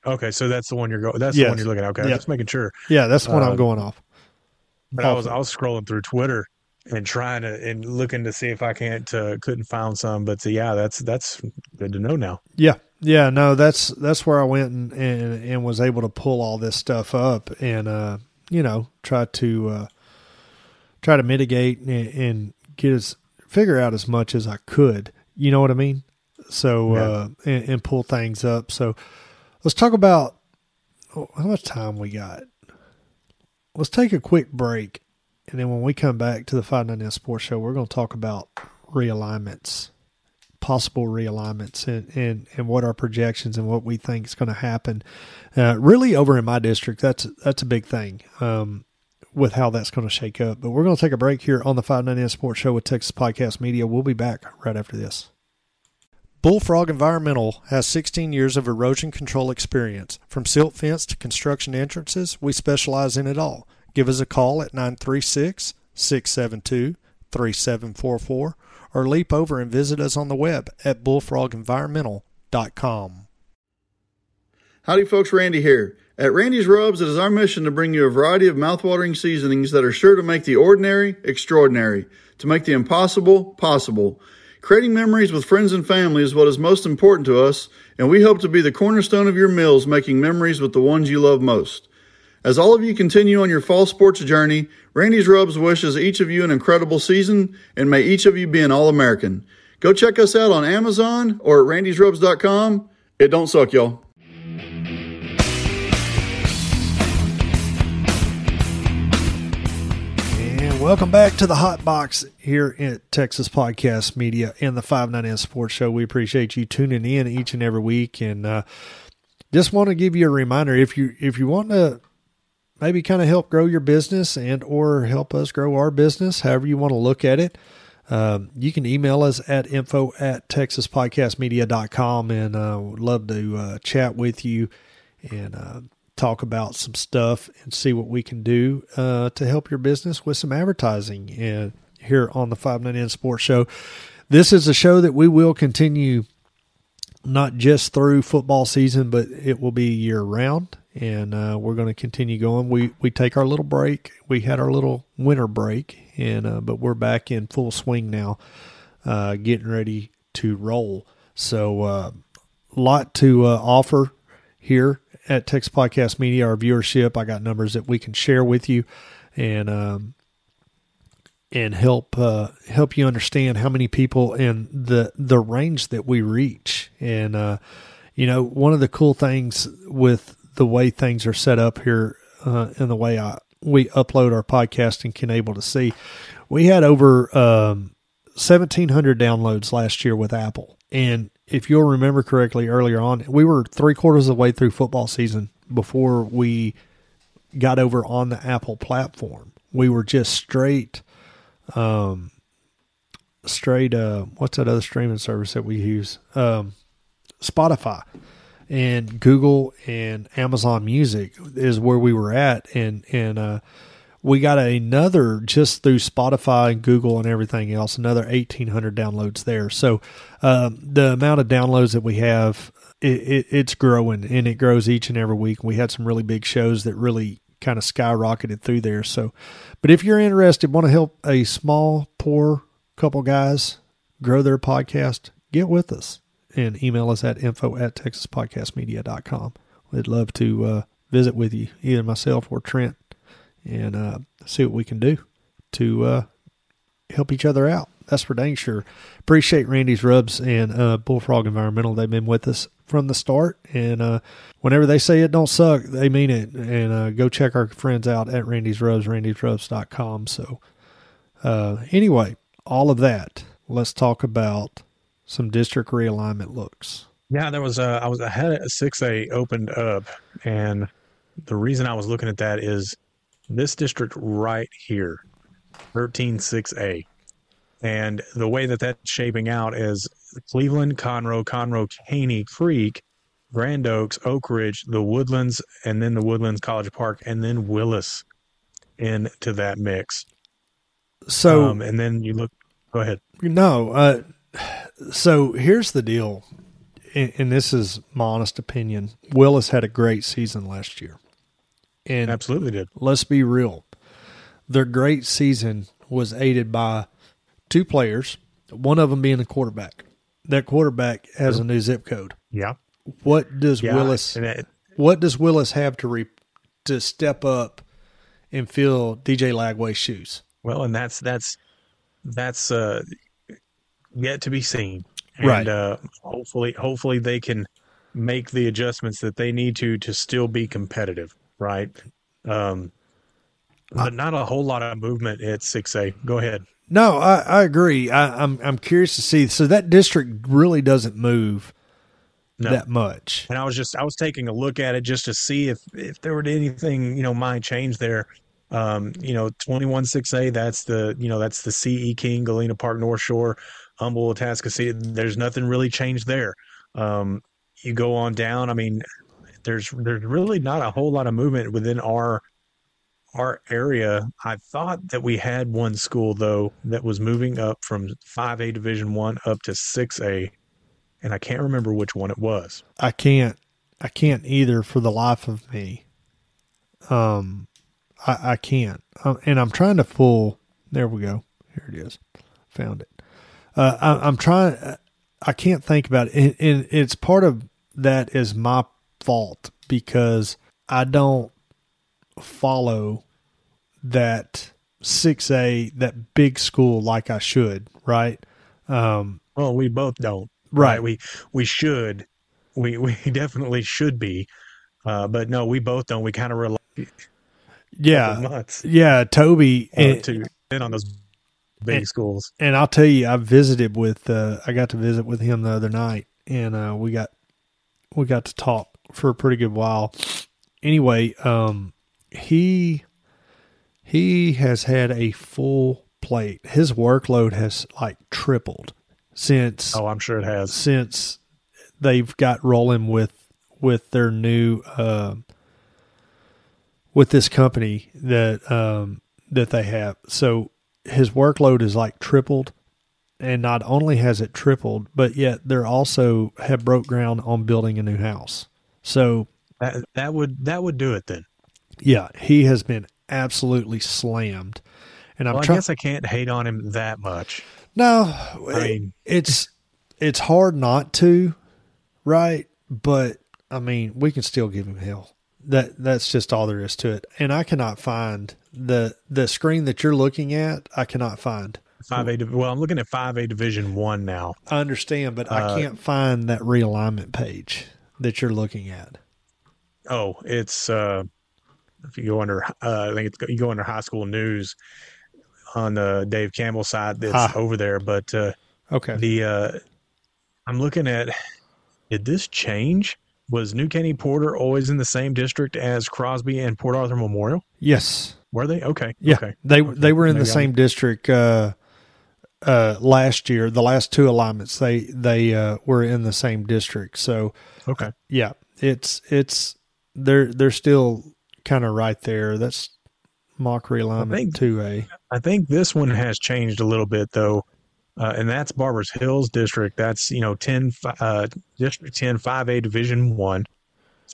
Speaker 4: Okay, so that's the one you're going. That's the one you're looking at. Okay,
Speaker 3: Yeah.
Speaker 4: just making sure.
Speaker 3: Yeah, that's the one I'm
Speaker 4: Uh,
Speaker 3: going off.
Speaker 4: But I was I was scrolling through Twitter and trying to and looking to see if I can't uh, couldn't find some. But uh, yeah, that's that's good to know now.
Speaker 3: Yeah, yeah, no, that's that's where I went and, and and was able to pull all this stuff up and uh, you know try to uh, try to mitigate and, and get as figure out as much as I could. You know what I mean? So uh, and, and pull things up. So let's talk about oh, how much time we got. Let's take a quick break, and then when we come back to the Five Nine Sports Show, we're going to talk about realignments possible realignments and, and, and what our projections and what we think is going to happen. Uh, really, over in my district, that's that's a big thing um, with how that's going to shake up. But we're going to take a break here on the 59N Sports Show with Texas Podcast Media. We'll be back right after this. Bullfrog Environmental has 16 years of erosion control experience. From silt fence to construction entrances, we specialize in it all. Give us a call at 936 672 3744 or leap over and visit us on the web at bullfrogenvironmental.com.
Speaker 1: Howdy, folks. Randy here. At Randy's Rubs, it is our mission to bring you a variety of mouthwatering seasonings that are sure to make the ordinary extraordinary, to make the impossible possible. Creating memories with friends and family is what is most important to us, and we hope to be the cornerstone of your meals, making memories with the ones you love most. As all of you continue on your fall sports journey, Randy's Rubs wishes each of you an incredible season, and may each of you be an All American. Go check us out on Amazon or at randysrubs.com. It don't suck, y'all.
Speaker 3: And welcome back to the Hot Box here at Texas Podcast Media and the 59N Sports Show. We appreciate you tuning in each and every week, and uh, just want to give you a reminder if you if you want to maybe kind of help grow your business and or help us grow our business, however you want to look at it. Um, you can email us at info at texaspodcastmedia.com and uh, would love to uh, chat with you and uh, talk about some stuff and see what we can do uh, to help your business with some advertising and here on the 59N Sports Show. This is a show that we will continue not just through football season, but it will be year round. And uh, we're going to continue going. We we take our little break. We had our little winter break, and uh, but we're back in full swing now, uh, getting ready to roll. So a lot to uh, offer here at Texas Podcast Media. Our viewership, I got numbers that we can share with you, and um, and help uh, help you understand how many people and the the range that we reach. And uh, you know, one of the cool things with the way things are set up here uh, and the way I we upload our podcast and can able to see, we had over um, seventeen hundred downloads last year with Apple. And if you'll remember correctly, earlier on, we were three quarters of the way through football season before we got over on the Apple platform. We were just straight um straight uh what's that other streaming service that we use um spotify and google and amazon music is where we were at. And and uh we got another just through spotify and google and everything else another 1800 downloads there. So um the amount of downloads that we have it, it, it's growing and it grows each and every week. We had some really big shows that really kind of skyrocketed through there. So but if you're interested, want to help a small, poor couple guys grow their podcast, get with us and email us at info at texaspodcastmedia.com. We'd love to uh, visit with you, either myself or Trent, and uh, see what we can do to uh, help each other out. That's for dang sure. Appreciate Randy's Rubs and uh, Bullfrog Environmental. They've been with us from the start, and uh, whenever they say it don't suck, they mean it. And uh, go check our friends out at Randy's Rubs, randysrubs.com. So, anyway, all of that. Let's talk about some district realignment looks.
Speaker 4: Yeah, there was a I was I had a six A opened up, and the reason I was looking at that is this district right here, thirteen six A, and the way that that's shaping out is Cleveland, Conroe, Conroe, Caney, Creek, Grand Oaks, Oak Ridge, the Woodlands, and then the Woodlands College Park, and then Willis into that mix.
Speaker 3: So
Speaker 4: um, and then you look. Go ahead.
Speaker 3: No. Uh, so here's the deal, and, and, this is my honest opinion. Willis had a great season last year, and
Speaker 4: absolutely did.
Speaker 3: Let's be real. Their great season was aided by two players. One of them being the quarterback. That quarterback has a new zip code.
Speaker 4: Yeah.
Speaker 3: What does yeah, Willis? It, what does Willis have to re, to step up and fill DJ Lagway's shoes?
Speaker 4: Well, and that's that's that's uh, yet to be seen. And,
Speaker 3: right.
Speaker 4: Uh, hopefully, hopefully they can make the adjustments that they need to to still be competitive. Right. Um, but not a whole lot of movement at six A. Go ahead.
Speaker 3: No, I, I agree. I, I'm I'm curious to see. So that district really doesn't move no. that much.
Speaker 4: And I was just I was taking a look at it just to see if if there were anything you know might change there. Um, you know, twenty one six A. That's the you know that's the CE King, Galena Park, North Shore, Humble, Atascocita. There's nothing really changed there. Um, you go on down. I mean, there's there's really not a whole lot of movement within our our area. I thought that we had one school though that was moving up from five A Division One up to six A and I can't remember which one it was.
Speaker 3: I can't. I can't either for the life of me. Um, I, I can't, um, and I'm trying to pull. There we go. Here it is. Found it. Uh, I, am trying. I can't think about it, and, it's part of that is my fault because I don't follow that 6A, that big school like I should, right? Um,
Speaker 4: well, we both don't.
Speaker 3: Right.
Speaker 4: We we should. We we <laughs> definitely should be. Uh, but no, we both don't. We kind of rely.
Speaker 3: Yeah. <laughs> Yeah. Toby
Speaker 4: uh, and, to in on those big
Speaker 3: and,
Speaker 4: schools.
Speaker 3: And I'll tell you, I visited with. Uh, I got to visit with him the other night, and uh, we got we got to talk for a pretty good while. Anyway, um, he he has had a full plate. His workload has like tripled since
Speaker 4: oh i'm sure it has
Speaker 3: since they've got rolling with with their new uh, with this company that um, that they have so his workload is like tripled and not only has it tripled but yet they're also have broke ground on building a new house so
Speaker 4: that, that would that would do it then
Speaker 3: yeah he has been absolutely slammed and i'm
Speaker 4: well,
Speaker 3: try-
Speaker 4: i guess i can't hate on him that much
Speaker 3: no, I mean, it's it's hard not to, right? But I mean, we can still give him hell. That that's just all there is to it. And I cannot find the the screen that you're looking at. I cannot find
Speaker 4: five A. Well, I'm looking at five A Division One now.
Speaker 3: I understand, but uh, I can't find that realignment page that you're looking at.
Speaker 4: Oh, it's uh, if you go under, uh, I think it's you go under high school news on the Dave Campbell side that's ah. over there. But uh,
Speaker 3: okay,
Speaker 4: the uh, I'm looking at did this change? Was New Caney Porter always in the same district as Crosby and Port Arthur Memorial?
Speaker 3: Yes.
Speaker 4: Were they? Okay.
Speaker 3: Yeah.
Speaker 4: Okay.
Speaker 3: They
Speaker 4: okay.
Speaker 3: they were in Maybe the same I'm... district uh, uh, last year. The last two alignments they they uh, were in the same district. So
Speaker 4: okay.
Speaker 3: Yeah. It's it's they're they're still kind of right there. That's mock realignment two A.
Speaker 4: I think this one has changed a little bit though, uh, and that's Barbers Hill's district. That's you know ten uh, district 10 5 A Division One.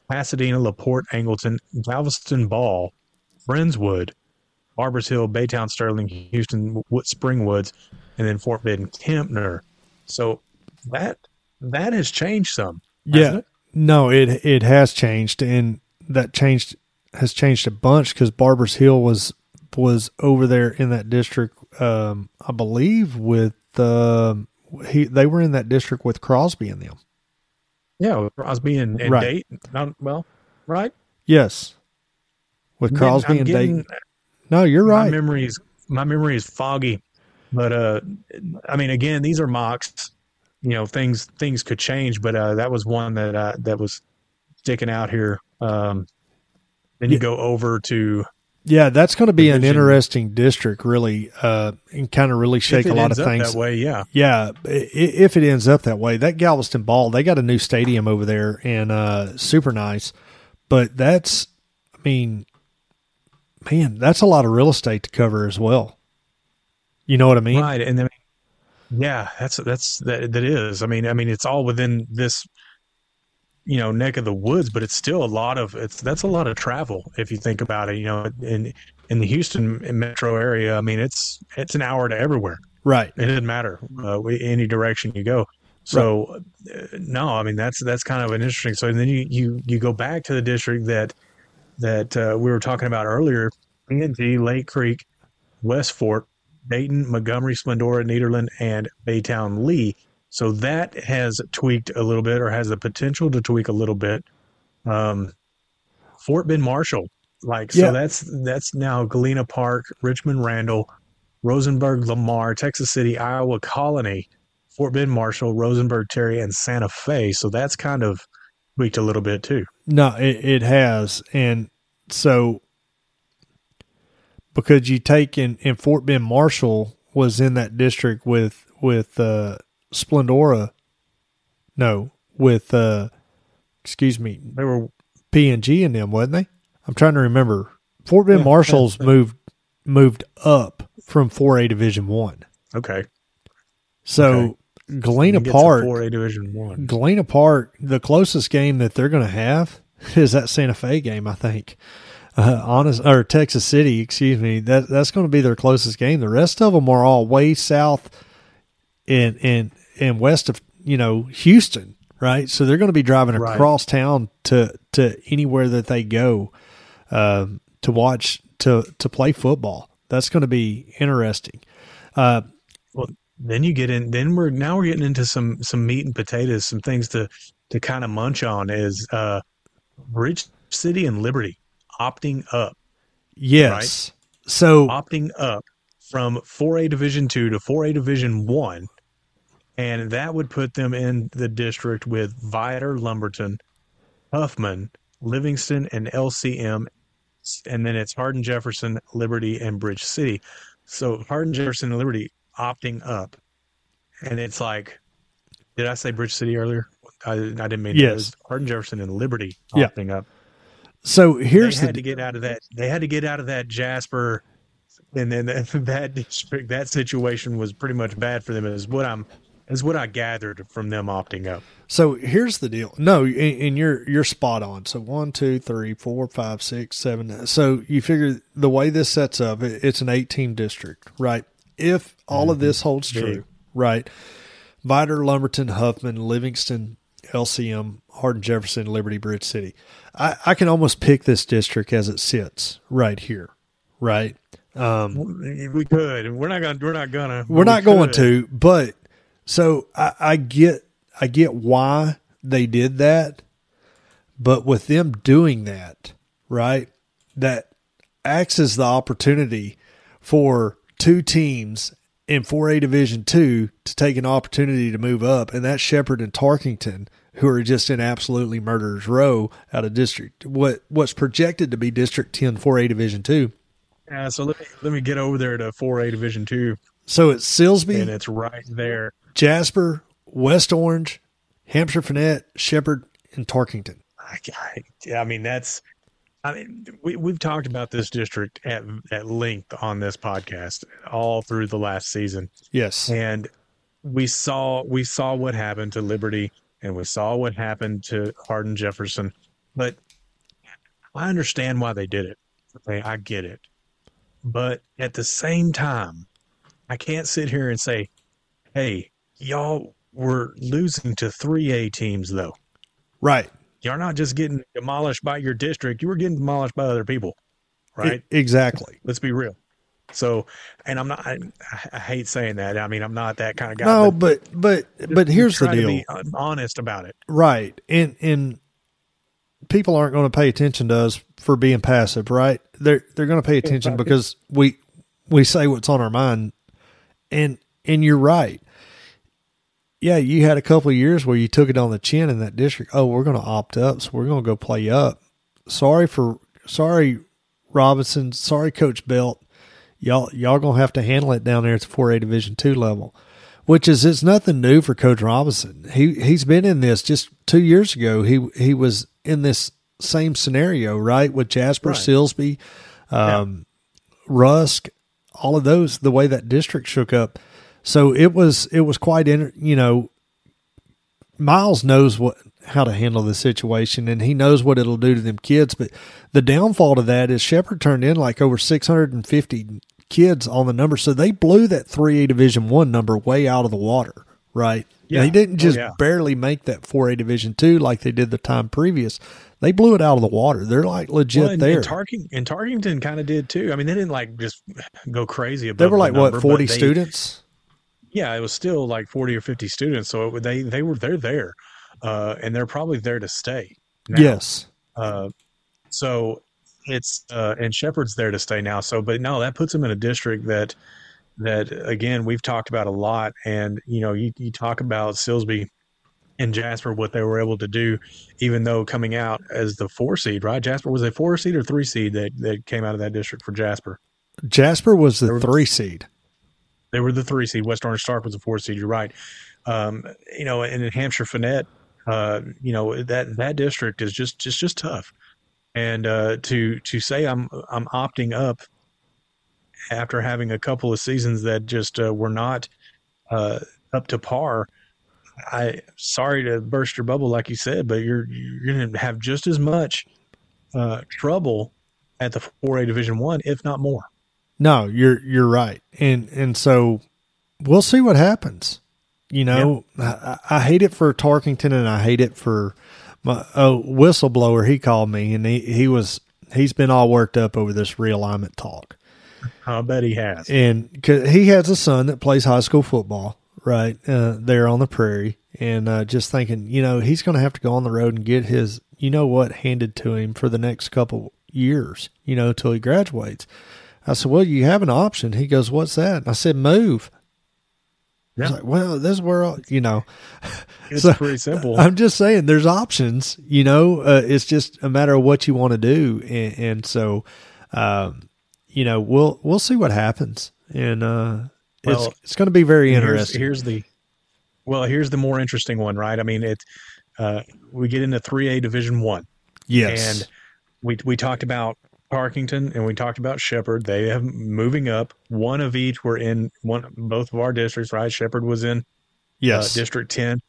Speaker 4: Pasadena, Laporte, Angleton, Galveston, Ball, Friendswood, Barbers Hill, Baytown, Sterling, Houston, Wood, Springwoods, and then Fort Bend, Kempner. So that that has changed some.
Speaker 3: Yeah,
Speaker 4: it?
Speaker 3: no, it it has changed, and that changed has changed a bunch because Barbers Hill was was over there in that district. Um, I believe with uh, he they were in that district with Crosby and them.
Speaker 4: Yeah, Crosby and, and right. Dayton. Well, right?
Speaker 3: Yes, with Crosby and getting, Dayton. No, you're right.
Speaker 4: My memory is my memory is foggy, but uh, I mean, again, these are mocks. You know, things things could change, but uh, that was one that uh, that was sticking out here. Um, then you go over to
Speaker 3: Yeah, that's going to be an interesting district, really, uh, and kind of really shake a lot of
Speaker 4: up
Speaker 3: things.
Speaker 4: that way. Yeah,
Speaker 3: Yeah, if it ends up that way, that Galveston Ball, they got a new stadium over there and uh, super nice. But that's, I mean, man, that's a lot of real estate to cover as well. You know what I mean?
Speaker 4: right. And then, yeah, that's that's that that is. I mean, I mean, it's all within this, you know, neck of the woods, but it's still a lot of it's that's a lot of travel if you think about it. You know, in in the Houston metro area, I mean, it's it's an hour to everywhere.
Speaker 3: Right.
Speaker 4: It doesn't matter uh, any direction you go. So uh, no, I mean that's that's kind of an interesting. So then you you you go back to the district that that uh, we were talking about earlier: PNG, Lake Creek, West Fort, Dayton, Montgomery, Splendora, Nederland, and Baytown Lee. So that has tweaked a little bit, or has the potential to tweak a little bit. Um, Fort Bend Marshall, like
Speaker 3: Yeah.
Speaker 4: so that's that's now Galena Park, Richmond Randle, Rosenberg Lamar, Texas City, Iowa Colony, Fort Bend Marshall, Rosenberg Terry, and Santa Fe. So that's kind of tweaked a little bit too.
Speaker 3: No, it, it has. And so, because you take in, in Fort Bend Marshall was in that district with, with, uh, Splendora. No, with, uh, excuse me,
Speaker 4: They were
Speaker 3: P and G in them, wasn't they? I'm trying to remember. Fort Bend
Speaker 4: Yeah,
Speaker 3: Marshall's
Speaker 4: yeah. <laughs>
Speaker 3: moved moved up from 4A Division One.
Speaker 4: okay.
Speaker 3: So Galena Park,
Speaker 4: 4A Division One.
Speaker 3: Galena Park, the closest game that they're going to have <laughs> is that Santa Fe game, I think. Uh, honest or Texas City, excuse me. That that's going to be their closest game. The rest of them are all way south and and and west of you know Houston, right? So they're going to be driving
Speaker 4: Right.
Speaker 3: across town to to anywhere that they go um, to watch to to play football. That's going to be interesting. Uh,
Speaker 4: Well, then you get in. Then we're now we're getting into some some meat and potatoes, some things to to kind of munch on. Is uh, Bridge City and Liberty opting up,
Speaker 3: yes. So
Speaker 4: opting up from 4A Division two to 4A Division one, and that would put them in the district with Vidor, Lumberton, Huffman, Livingston, and LCM, and then it's Hardin, Jefferson, Liberty, and Bridge City. So Hardin, Jefferson, and Liberty opting up, and it's like, did I say Bridge City earlier? I, I didn't mean. It
Speaker 3: Yes.
Speaker 4: Hardin, Jefferson, and Liberty
Speaker 3: Yeah.
Speaker 4: opting up.
Speaker 3: so here's
Speaker 4: they had
Speaker 3: the
Speaker 4: to get out of that. They had to get out of that Jasper, and then <laughs> that, that district, that situation was pretty much bad for them. Is what I'm, is what I gathered from them opting up.
Speaker 3: So here's the deal. No, and, and you're you're spot on. So one, two, three, four, five, six, seven. So you figure the way this sets up, it- it's an eight team district, right? If all of mm-hmm. this holds
Speaker 4: Big.
Speaker 3: true, right? Vidor, Lumberton, Huffman, Livingston, LCM, Hardin, Jefferson, Liberty, Bridge City. I, I can almost pick this district as it sits right here, right? Um,
Speaker 4: We could. And we're not gonna. We're not gonna.
Speaker 3: we're not
Speaker 4: we
Speaker 3: going to, but so I, I get I get why they did that, but with them doing that, right, that acts as the opportunity for two teams in 4A Division Two to take an opportunity to move up, and that's Shepherd and Tarkington, who are just in absolutely murderers row out of district. What what's projected to be District 10 4A Division Two.
Speaker 4: Yeah. So let me let me get over there to 4A Division two,
Speaker 3: So it's Silsbee,
Speaker 4: and it's right there.
Speaker 3: Jasper, West Orange, Hamshire-Fannett, Shepherd, and Tarkington.
Speaker 4: I, I, I mean, that's. I mean, we we've talked about this district at at length on this podcast all through the last season.
Speaker 3: Yes.
Speaker 4: and we saw we saw what happened to Liberty and we saw what happened to Hardin Jefferson, but I understand why they did it. Okay, I get it. But at the same time, I can't sit here and say, "Hey, y'all were losing to 3A teams though.
Speaker 3: Right.
Speaker 4: You're not just getting demolished by your district, you were getting demolished by other people." Right?
Speaker 3: Exactly.
Speaker 4: Let's be real. So, and I'm not I, I hate saying that. I mean, I'm not that kind of guy.
Speaker 3: No,
Speaker 4: but
Speaker 3: but but but here's the deal.
Speaker 4: be honest about it.
Speaker 3: Right. And and people aren't going to pay attention to us for being passive, right? They're they're going to pay attention because we we say what's on our mind. And and you're right. Yeah, you had a couple of years where you took it on the chin in that district. Oh, we're going to opt up, so we're going to go play up. Sorry for sorry Robinson. Sorry, Coach Belt. Y'all y'all gonna have to handle it down there at the four A Division two level, which is it's nothing new for Coach Robinson. He he's been in this just two years ago. He he was in this same scenario, right, with Jasper
Speaker 4: Right.
Speaker 3: Silsbee, um, Rusk, all of those. The way that district shook up, so it was it was quite in you know. Miles knows what how to handle the situation and he knows what it'll do to them kids. But the downfall to that is Shepherd turned in like over 650 kids on the number. So they blew that 3A Division One number way out of the water, right?
Speaker 4: Yeah.
Speaker 3: They didn't
Speaker 4: Oh,
Speaker 3: just
Speaker 4: yeah.
Speaker 3: barely make that 4A Division Two like they did the time previous. They blew it out of the water. They're like legit
Speaker 4: Well, and,
Speaker 3: there.
Speaker 4: and, Tarking, and Tarkington kind of did too. I mean, they didn't like just go crazy about.
Speaker 3: they were like what 40
Speaker 4: they,
Speaker 3: students?
Speaker 4: Yeah, it was still like forty or fifty students. So it, they they were they're there, uh, and they're probably there to stay. now.
Speaker 3: Yes.
Speaker 4: Uh, so it's uh, and Shepherd's there to stay now. So, but no, that puts them in a district that that again we've talked about a lot. And you know, you, you talk about Silsbee and Jasper what they were able to do, even though coming out as the four seed, right? Jasper was a four seed or three seed that that came out of that district for Jasper.
Speaker 3: Jasper was the
Speaker 4: were-
Speaker 3: three seed.
Speaker 4: They were the three seed. West Orange Stark was a four seed. You're right. Um, you know, and in Hamshire-Fannett, uh, you know that that district is just just just tough. And uh, to to say I'm I'm opting up after having a couple of seasons that just uh, were not uh, up to par. I sorry to burst your bubble, like you said, but you're you're going to have just as much uh, trouble at the 4A Division One, if not more.
Speaker 3: No, you're you're right, and and so we'll see what happens. You know, I, I hate it for Tarkington, and I hate it for my oh whistleblower. He called me, and he he was he's been all worked up over this realignment talk,
Speaker 4: I bet he has.
Speaker 3: and he has a son that plays high school football right uh, there on the prairie, and uh, just thinking, you know, he's going to have to go on the road and get his you know what handed to him for the next couple years, you know, till he graduates. I said, "Well, you have an option." He goes, "What's that?" And I said, "Move."
Speaker 4: Yeah.
Speaker 3: like, "Well, this is where you know."
Speaker 4: It's
Speaker 3: So,
Speaker 4: pretty simple.
Speaker 3: I'm just saying, there's options. You know, uh, it's just a matter of what you want to do, and, and so, um, you know, we'll we'll see what happens, and uh,
Speaker 4: Well,
Speaker 3: it's it's going to be very
Speaker 4: here's,
Speaker 3: interesting.
Speaker 4: here's the well, here's the more interesting one, right? I mean, it uh, we get into three A Division One,
Speaker 3: yes,
Speaker 4: and we we talked about Tarkington and we talked about Shepherd. They have moving up. One of each were in one both of our districts, right? Shepherd was in
Speaker 3: yes,
Speaker 4: uh, District 10.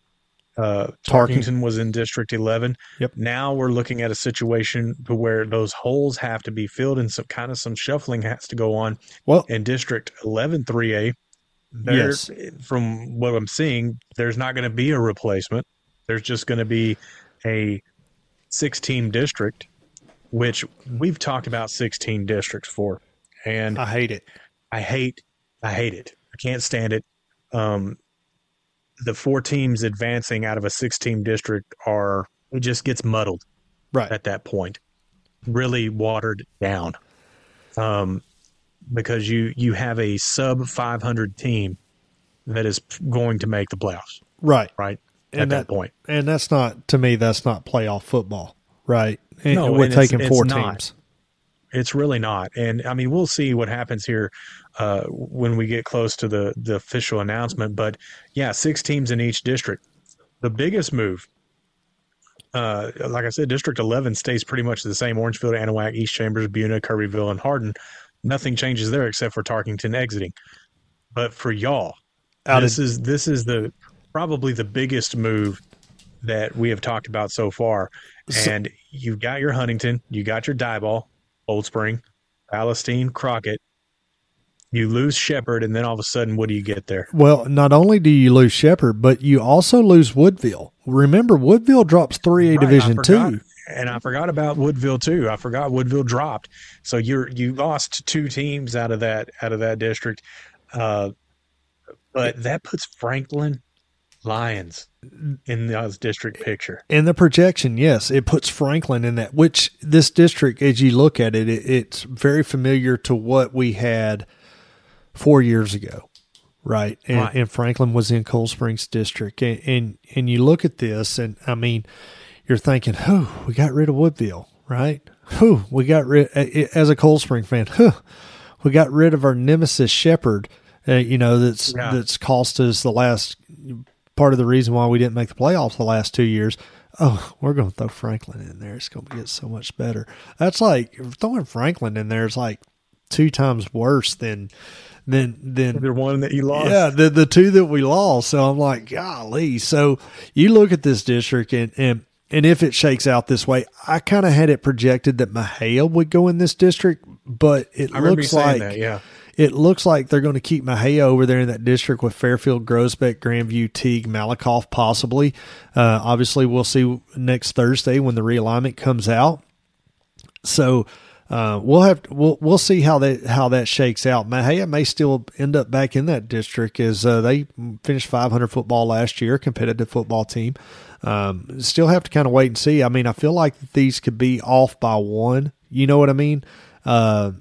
Speaker 4: Uh, Tarkington was in District 11.
Speaker 3: Yep.
Speaker 4: Now we're looking at a situation to where those holes have to be filled and some kind of some shuffling has to go on
Speaker 3: well,
Speaker 4: in District 11 3A. There,
Speaker 3: Yes.
Speaker 4: From what I'm seeing, there's not going to be a replacement. There's just going to be a six team district, which we've talked about 16 districts for. And
Speaker 3: I hate it.
Speaker 4: I hate, I hate it. I can't stand it. Um, the four teams advancing out of a six team district are, it just gets muddled
Speaker 3: Right.
Speaker 4: at that point, really watered down. Um, because you, you have a sub 500 team that is going to make the playoffs,
Speaker 3: Right.
Speaker 4: right?
Speaker 3: And
Speaker 4: at that,
Speaker 3: that-
Speaker 4: point.
Speaker 3: And that's not to me. That's not playoff football, right? And
Speaker 4: No,
Speaker 3: we're
Speaker 4: it's-
Speaker 3: taking
Speaker 4: it's
Speaker 3: four
Speaker 4: not.
Speaker 3: teams.
Speaker 4: It's really not. And I mean, we'll see what happens here uh, when we get close to the, the official announcement. But yeah, six teams in each district. The biggest move, uh, like I said, District 11 stays pretty much the same Orangefield, Anahuac, East Chambers, Buna, Kirbyville, and Hardin. Nothing changes there except for Tarkington exiting. But for y'all,
Speaker 3: Out
Speaker 4: this
Speaker 3: of,
Speaker 4: is this is the probably the biggest move that we have talked about so far.
Speaker 3: So-
Speaker 4: And you've got your Huntington, you got your Diboll, Cold Spring, Palestine, Crockett. You lose Shepherd, and then all of a sudden, what do you get there?
Speaker 3: well, not only do you lose Shepherd, but you also lose Woodville. Remember, Woodville drops three A
Speaker 4: Right,
Speaker 3: Division two.
Speaker 4: And I forgot about Woodville too. I forgot Woodville dropped. So you're you lost two teams out of that out of that district. Uh, but that puts Franklin Lions in the district picture.
Speaker 3: In the projection, yes, it puts Franklin in that. Which this district, as you look at it, it it's very familiar to what we had four years ago, right? And,
Speaker 4: Right.
Speaker 3: and Franklin was in Cold Springs district, and, and and you look at this, and I mean, you're thinking, oh, we got rid of Woodville, right? whew, we got rid as a Cold Spring fan. Whew, we got rid of our nemesis Shepherd. Uh, you know that's
Speaker 4: Yeah.
Speaker 3: that's cost us the last part of the reason why we didn't make the playoffs the last two years. Oh, we're going to throw Franklin in there. It's going to get so much better. That's like throwing Franklin in there is like two times worse than than than
Speaker 4: The one that you lost.
Speaker 3: yeah, the the two that we lost. So I'm like, golly. So you look at this district and and and if it shakes out this way, I kind of had it projected that Mexia would go in this district, but it
Speaker 4: I
Speaker 3: looks
Speaker 4: saying
Speaker 3: like
Speaker 4: that. Yeah.
Speaker 3: It looks like they're going to keep Mexia over there in that district with Fairfield, Groesbeck, Grandview, Teague, Malakoff, possibly. Uh, obviously, we'll see next Thursday when the realignment comes out. So uh, we'll have we'll we'll see how that how that shakes out. Mexia may still end up back in that district as uh, they finished 500 football last year, competitive football team. Um, still have to kind of wait and see. I mean, I feel like these could be off by one. You know what I mean? Uh,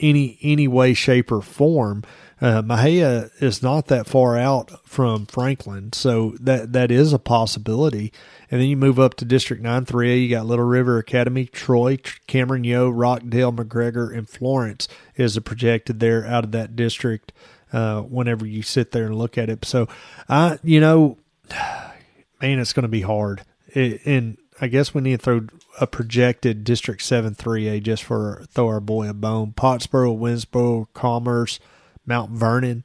Speaker 3: any any way, shape, or form. Uh, Mexia is not that far out from Franklin, so that that is a possibility. And then you move up to District Nine Three A. You got Little River Academy, Troy, Cameron, Yoe, Rockdale, McGregor, and Florence is projected there out of that district. Uh, whenever you sit there and look at it, so I, you know, <sighs> man, it's going to be hard. It, and I guess we need to throw a projected District 7 3A just for throw our boy a bone. Pottsboro, Winsboro, Commerce, Mount Vernon,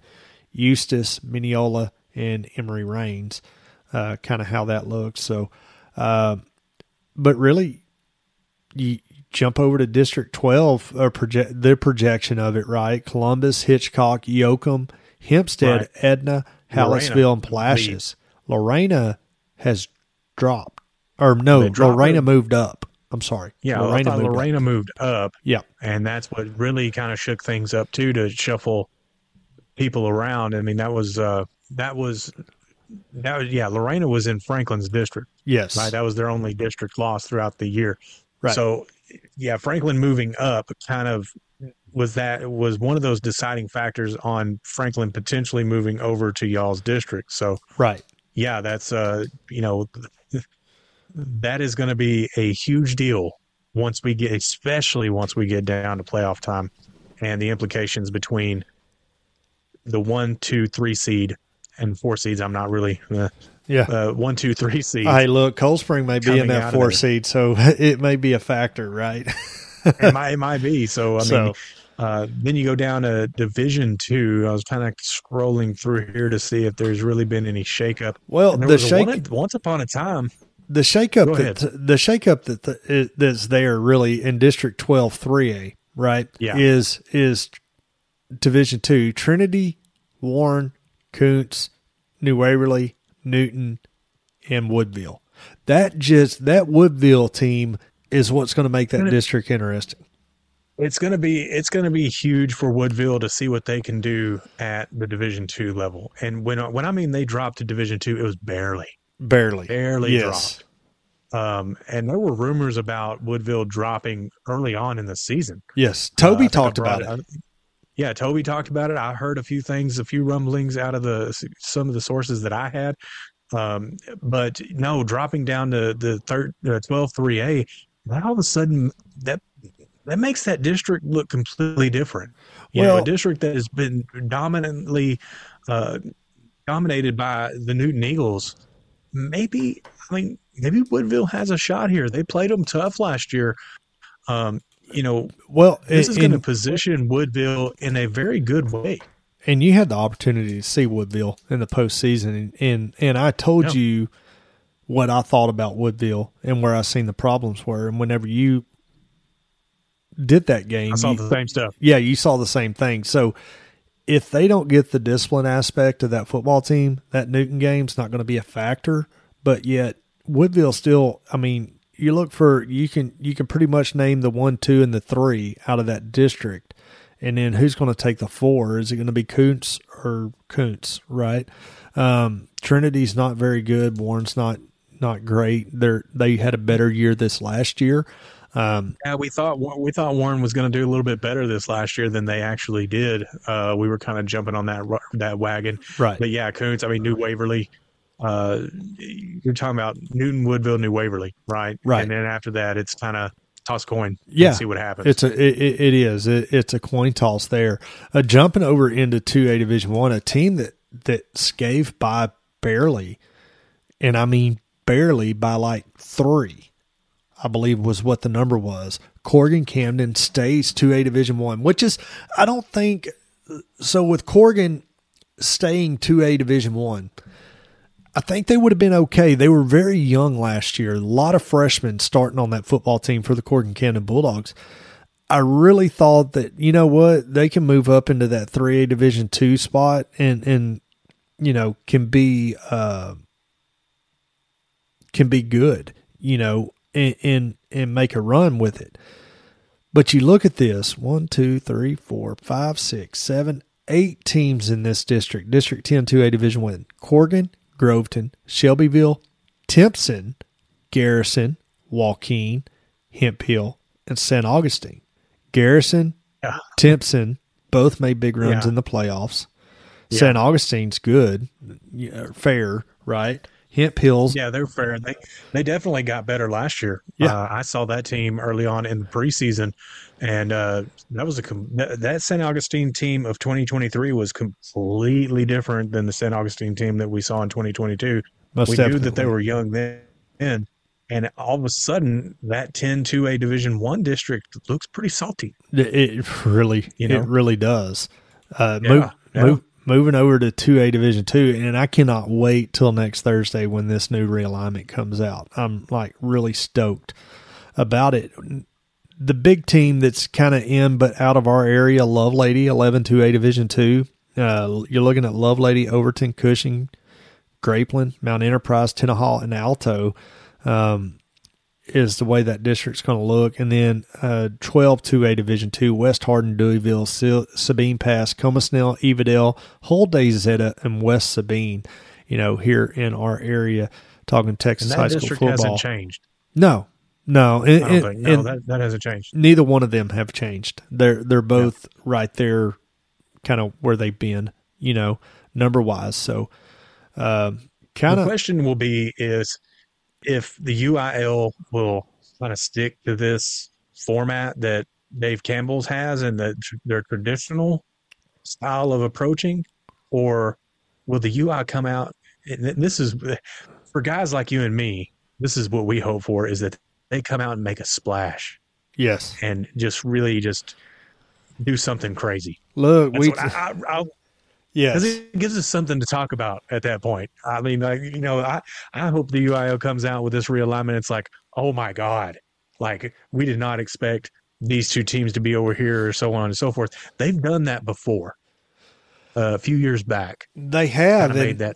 Speaker 3: Eustace, Mineola, and Emory Rains. Uh, kind of how that looks. So, uh, but really, you jump over to District 12, or project their projection of it, right? Columbus, Hitchcock, Yoakum, Hempstead,
Speaker 4: Right.
Speaker 3: Edna, Hallettsville, and Palacios. Lorena has dropped, or no, Lorena
Speaker 4: her.
Speaker 3: moved up. I'm sorry.
Speaker 4: Yeah.
Speaker 3: Lorena moved up.
Speaker 4: Moved up.
Speaker 3: Yeah,
Speaker 4: and that's what really kind of shook things up too to shuffle people around. I mean, that was uh, that was that was yeah. Lorena was in Franklin's district,
Speaker 3: yes,
Speaker 4: right? That was their only district loss throughout the year.
Speaker 3: Right.
Speaker 4: So yeah, Franklin moving up kind of was that was one of those deciding factors on Franklin potentially moving over to y'all's district. So
Speaker 3: right.
Speaker 4: yeah, that's uh, you know, that is going to be a huge deal once we get, especially once we get down to playoff time, and the implications between the one, two, three seed and four seeds. I'm not really uh,
Speaker 3: Yeah.
Speaker 4: uh, one, two, three seed.
Speaker 3: Hey, look, Cold Spring may be in that four seed, so <laughs> it may be a factor, right?
Speaker 4: it might, it might be. So I
Speaker 3: So-
Speaker 4: mean. Uh, then you go down to Division Two. I was kind of scrolling through here to see if there's really been any shakeup.
Speaker 3: Well,
Speaker 4: there
Speaker 3: the
Speaker 4: was
Speaker 3: shake,
Speaker 4: one, once upon a time.
Speaker 3: The shakeup that the shakeup that the, that's there really in District 12 3A, right?
Speaker 4: Yeah.
Speaker 3: Is is Division 2 Trinity, Warren, Kountze, New Waverly, Newton, and Woodville. That just that Woodville team is what's going to make that district interesting.
Speaker 4: It's gonna be it's gonna be huge for Woodville to see what they can do at the Division two level. And when when I mean they dropped to Division two, it was barely,
Speaker 3: Barely.
Speaker 4: barely
Speaker 3: yes.
Speaker 4: dropped. Um, and there were rumors about Woodville dropping early on in the season.
Speaker 3: Yes.
Speaker 4: Uh,
Speaker 3: Toby
Speaker 4: I
Speaker 3: talked about it.
Speaker 4: Yeah, Toby talked about it. I heard a few things, a few rumblings out of the some of the sources that I had. Um, but no, dropping down to the third, uh, 12 3A, now all of a sudden that that makes that district look completely different. You know,
Speaker 3: Well-
Speaker 4: a district that has been dominantly uh, dominated by the Newton Eagles. Maybe, I mean, maybe Woodville has a shot here. They played them tough last year. Um, you know,
Speaker 3: Well,
Speaker 4: this
Speaker 3: and-
Speaker 4: is going to position Woodville in a very good way.
Speaker 3: and you had the opportunity to see Woodville in the postseason, and and, and I told
Speaker 4: Yeah.
Speaker 3: you what I thought about Woodville and where I seen the problems were, and whenever you did that game,
Speaker 4: I saw
Speaker 3: you-
Speaker 4: the same stuff.
Speaker 3: yeah, you saw the same thing. So if they don't get the discipline aspect of that football team, that Newton game's not going to be a factor. But yet Woodville still, I mean, you look for you can you can pretty much name the one, two, and the three out of that district, and then who's going to take the four? Is it going to be Kountze or Kountze? Right? Um, Trinity's not very good. Warren's not not great. They're they had a better year this last year. Um,
Speaker 4: Yeah, we thought we thought Warren was going to do a little bit better this last year than they actually did. Uh, we were kind of jumping on that that wagon,
Speaker 3: right.
Speaker 4: but yeah, Kountze. I mean, New Waverly. Uh, you're talking about Newton, Woodville, New Waverly, right?
Speaker 3: Right.
Speaker 4: And then after that, it's kind of toss coin.
Speaker 3: Yeah,
Speaker 4: see what happens.
Speaker 3: It's a it, it is it, it's a coin toss there. Uh, jumping over into two A Division One, a team that that scaved by barely, and I mean barely by like three, I believe was what the number was. Corrigan-Camden stays two A Division One, which is I don't think so. With Corrigan staying two A Division One. I think they would have been okay. They were very young last year. A lot of freshmen starting on that football team for the Corrigan-Camden Bulldogs. I really thought that you know what they can move up into that three A Division two spot and and you know can be uh, can be good. You know and, and and make a run with it. But you look at this one, two, three, four, five, six, seven, eight teams in this district. District 10 2A Division 1. Corrigan, Groveton, Shelbyville, Timpson, Garrison, Joaquin, Hemphill, and St. Augustine. Garrison,
Speaker 4: Yeah.
Speaker 3: Timpson both made big runs
Speaker 4: Yeah.
Speaker 3: in the playoffs.
Speaker 4: Yeah.
Speaker 3: St. Augustine's good, fair, right? Hemphill's
Speaker 4: Yeah, they're fair. They they definitely got better last year.
Speaker 3: Yeah.
Speaker 4: uh, I saw that team early on in the preseason, and uh, that was a that, St. Augustine team of 2023 was completely different than the St. Augustine team that we saw in 2022.
Speaker 3: most
Speaker 4: we knew that they were young then, and all of a sudden that 10-2A Division One district looks pretty salty.
Speaker 3: It it really,
Speaker 4: You know?
Speaker 3: it really does. Uh,
Speaker 4: Yeah,
Speaker 3: move,
Speaker 4: yeah.
Speaker 3: move, moving over to two A Division two, and I cannot wait till next Thursday when this new realignment comes out. I'm like really stoked about it. The big team that's kind of in but out of our area, Lovelady, 11 2A Division two. Uh, you're looking at Lovelady, Overton, Cushing, Grapeland, Mount Enterprise, Tenaha, and Alto. Um, is the way that district's going to look. And then uh, 12 2A Division 2, West Hardin, Deweyville, Sil- Sabine Pass, Colmesneil, Evadale, Hull-Daisetta, and West Sabine, you know, here in our area, talking Texas high school football.
Speaker 4: hasn't changed.
Speaker 3: No, no. And,
Speaker 4: I don't
Speaker 3: and-
Speaker 4: think no, that, that hasn't changed.
Speaker 3: neither one of them have changed. They're they're both right there, kind of where they've been, you know, number wise. So, um, kind of
Speaker 4: question will be is if the UIL will kind of stick to this format that Dave Campbell's has and the, their traditional style of approaching, or will the UI come out? And this is for guys like you and me. This is what we hope for: is that they come out and make a splash
Speaker 3: yes.
Speaker 4: and just really just do something crazy.
Speaker 3: Look,
Speaker 4: That's
Speaker 3: we
Speaker 4: I, I, I,
Speaker 3: yes.
Speaker 4: because it gives us something to talk about at that point. I mean, like you know, I I hope the UIL comes out with this realignment. It's like, oh my god, like we did not expect these two teams to be over here, or so on and so forth. They've done that before, uh, a few years back.
Speaker 3: They have and-
Speaker 4: made that.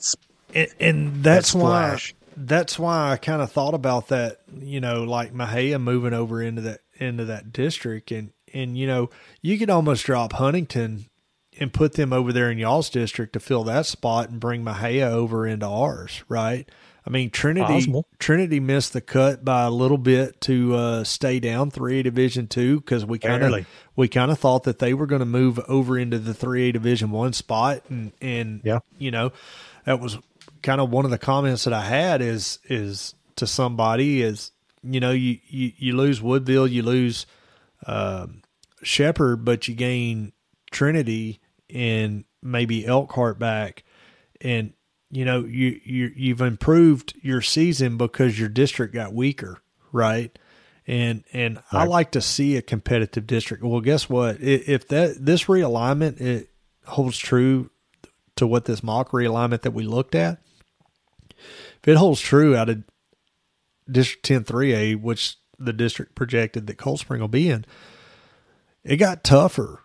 Speaker 3: and, and that's
Speaker 4: that
Speaker 3: why that's why I kind of thought about that. You know, like Mexia moving over into that into that district, and and you know, you could almost drop Huntington and put them over there in y'all's district to fill that spot and bring Mexia over into ours, right? I mean, Trinity
Speaker 4: Possible.
Speaker 3: Trinity missed the cut by a little bit to uh, stay down three A Division two because we kind of we kind of thought that they were going to move over into the three A Division one spot, and and
Speaker 4: Yeah.
Speaker 3: you know, that was kind of one of the comments that I had is is to somebody is you know you you, you lose Woodville, you lose um, Shepherd, but you gain Trinity and maybe Elkhart back, and you know you you you've improved your season because your district got weaker, right? And and I like to see a competitive district. Well, guess what? If that this realignment it holds true to what this mock realignment that we looked at, if it holds true out of District 10 3A, which the district projected that Cold Spring will be in, it got tougher.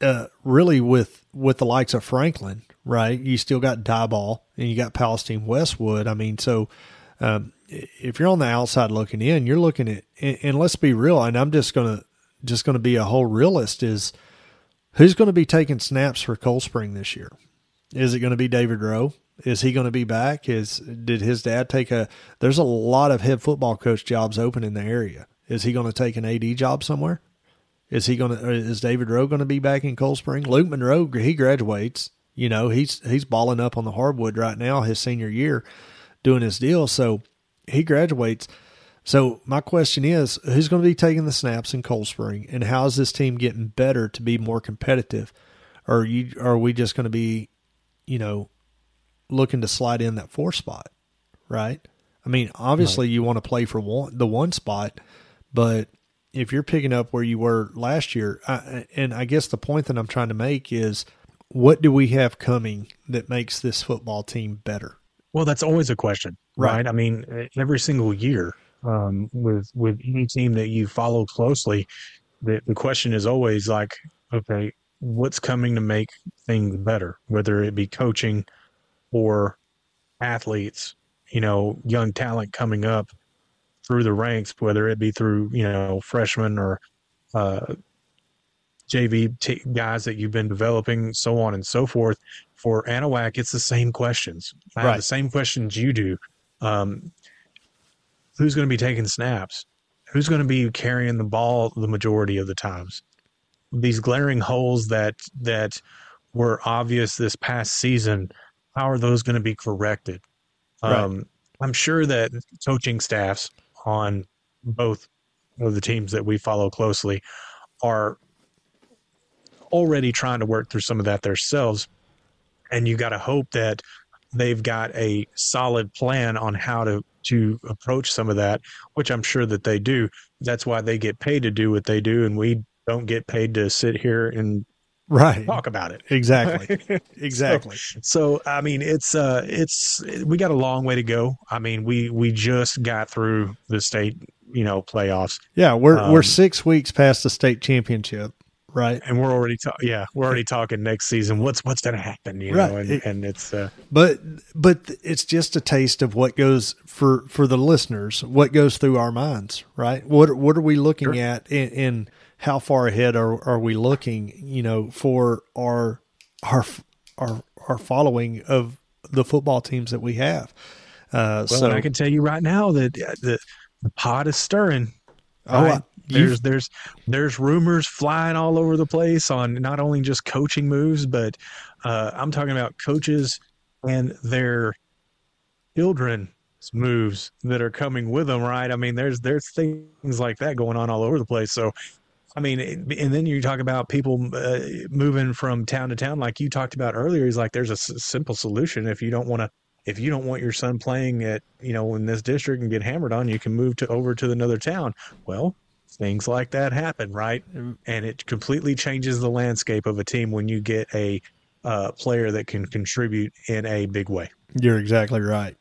Speaker 3: Uh, really, with with the likes of Franklin, right? You still got Diboll and you got Palestine Westwood. I mean, so um, if you're on the outside looking in, you're looking at, and, and let's be real. And I'm just gonna just gonna be a whole realist. Is who's going to be taking snaps for Cold Spring this year? Is it going to be David Rowe? Is he going to be back? Is did his dad take a? There's a lot of head football coach jobs open in the area. Is he going to take an AD job somewhere? Is he going to? Is David Rowe going to be back in Cold Spring? Luke Monroe, he graduates. You know, he's he's balling up on the hardwood right now, his senior year, doing his deal. So he graduates. So my question is, who's going to be taking the snaps in Cold Spring, and how is this team getting better to be more competitive? Or are you are we just going to be, you know, looking to slide in that four spot, right? I mean, obviously right. you want to play for one the one spot, but if you're picking up where you were last year, I, and I guess the point that I'm trying to make is, what do we have coming that makes this football team better?
Speaker 4: Well, that's always a question, right? right? I mean, every single year um, with with any team that you follow closely, the the question is always like, okay, what's coming to make things better? Whether it be coaching or athletes, you know, young talent coming up through the ranks, whether it be through you know freshmen or uh, JV t- guys that you've been developing, so on and so forth. For Anahuac, it's the same questions. I right. have the same questions you do. Um, who's going to be taking snaps? Who's going to be carrying the ball the majority of the times? These glaring holes that that were obvious this past season, how are those going to be corrected? Right. Um, I'm sure that coaching staffs on both of the teams that we follow closely are already trying to work through some of that themselves. And you got to hope that they've got a solid plan on how to to approach some of that, which I'm sure that they do. That's why they get paid to do what they do, and we don't get paid to sit here and
Speaker 3: right
Speaker 4: talk about it
Speaker 3: exactly <laughs> exactly
Speaker 4: so, so, i mean it's uh it's we got a long way to go i mean we we just got through the state you know playoffs
Speaker 3: yeah we're um, we're six weeks past the state championship right?
Speaker 4: And we're already talking. Yeah, we're already talking next season. What's what's going to happen? You right. know, and, it, and it's. Uh,
Speaker 3: but but it's just a taste of what goes for for the listeners. What goes through our minds, right? What what are we looking sure. at, and, how far ahead are are we looking? You know, for our our our our following of the football teams that we have.
Speaker 4: Uh, well, so I can tell you right now that uh, the the pot is stirring. Oh, right? There's there's there's rumors flying all over the place on not only just coaching moves, but uh, I'm talking about coaches and their children moves that are coming with them. Right? I mean, there's there's things like that going on all over the place. So, I mean, and then you talk about people uh, moving from town to town, like you talked about earlier. Is like there's a s- simple solution if you don't want to if you don't want your son playing at you know in this district and get hammered on, you can move to over to another town. Well, things like that happen, right? And it completely changes the landscape of a team when you get a uh, player that can contribute in a big way.
Speaker 3: You're exactly right.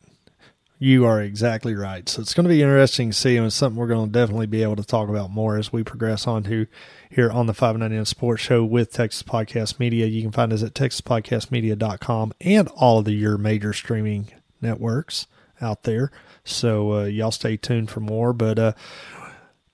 Speaker 3: You are exactly right. So it's going to be interesting to see, and it's something we're going to definitely be able to talk about more as we progress on to here on the 59N Sports Show with Texas Podcast Media. You can find us at texaspodcastmedia.com and all of the your major streaming networks out there. So uh, y'all stay tuned for more. But uh,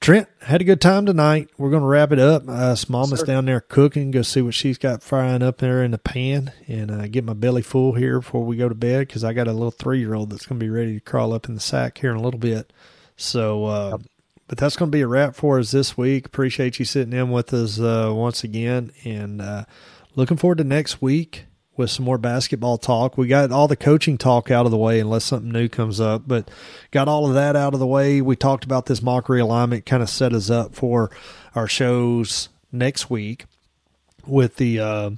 Speaker 3: Trent had a good time tonight. We're going to wrap it up. Uh, Mama's sure. down there cooking. Go see what she's got frying up there in the pan, and uh, get my belly full here before we go to bed because I got a little three year old that's going to be ready to crawl up in the sack here in a little bit. So, uh, but that's going to be a wrap for us this week. Appreciate you sitting in with us uh, once again, and uh, looking forward to next week with some more basketball talk. We got all the coaching talk out of the way, unless something new comes up, but got all of that out of the way. We talked about this mock realignment, kind of set us up for our shows next week with the uh,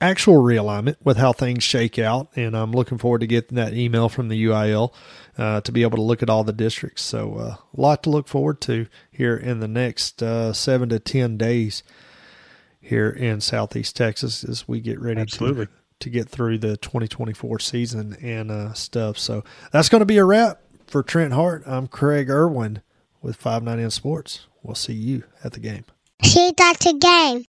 Speaker 3: actual realignment, with how things shake out. And I'm looking forward to getting that email from the UIL uh, to be able to look at all the districts. So, uh, a lot to look forward to here in the next uh, seven to 10 days here in Southeast Texas as we get ready Absolutely. to to get through the 2024 season and uh, stuff. So that's going to be a wrap for Trent Hart. I'm Craig Irwin with 59N Sports. We'll see you at the game.
Speaker 5: See you at the game.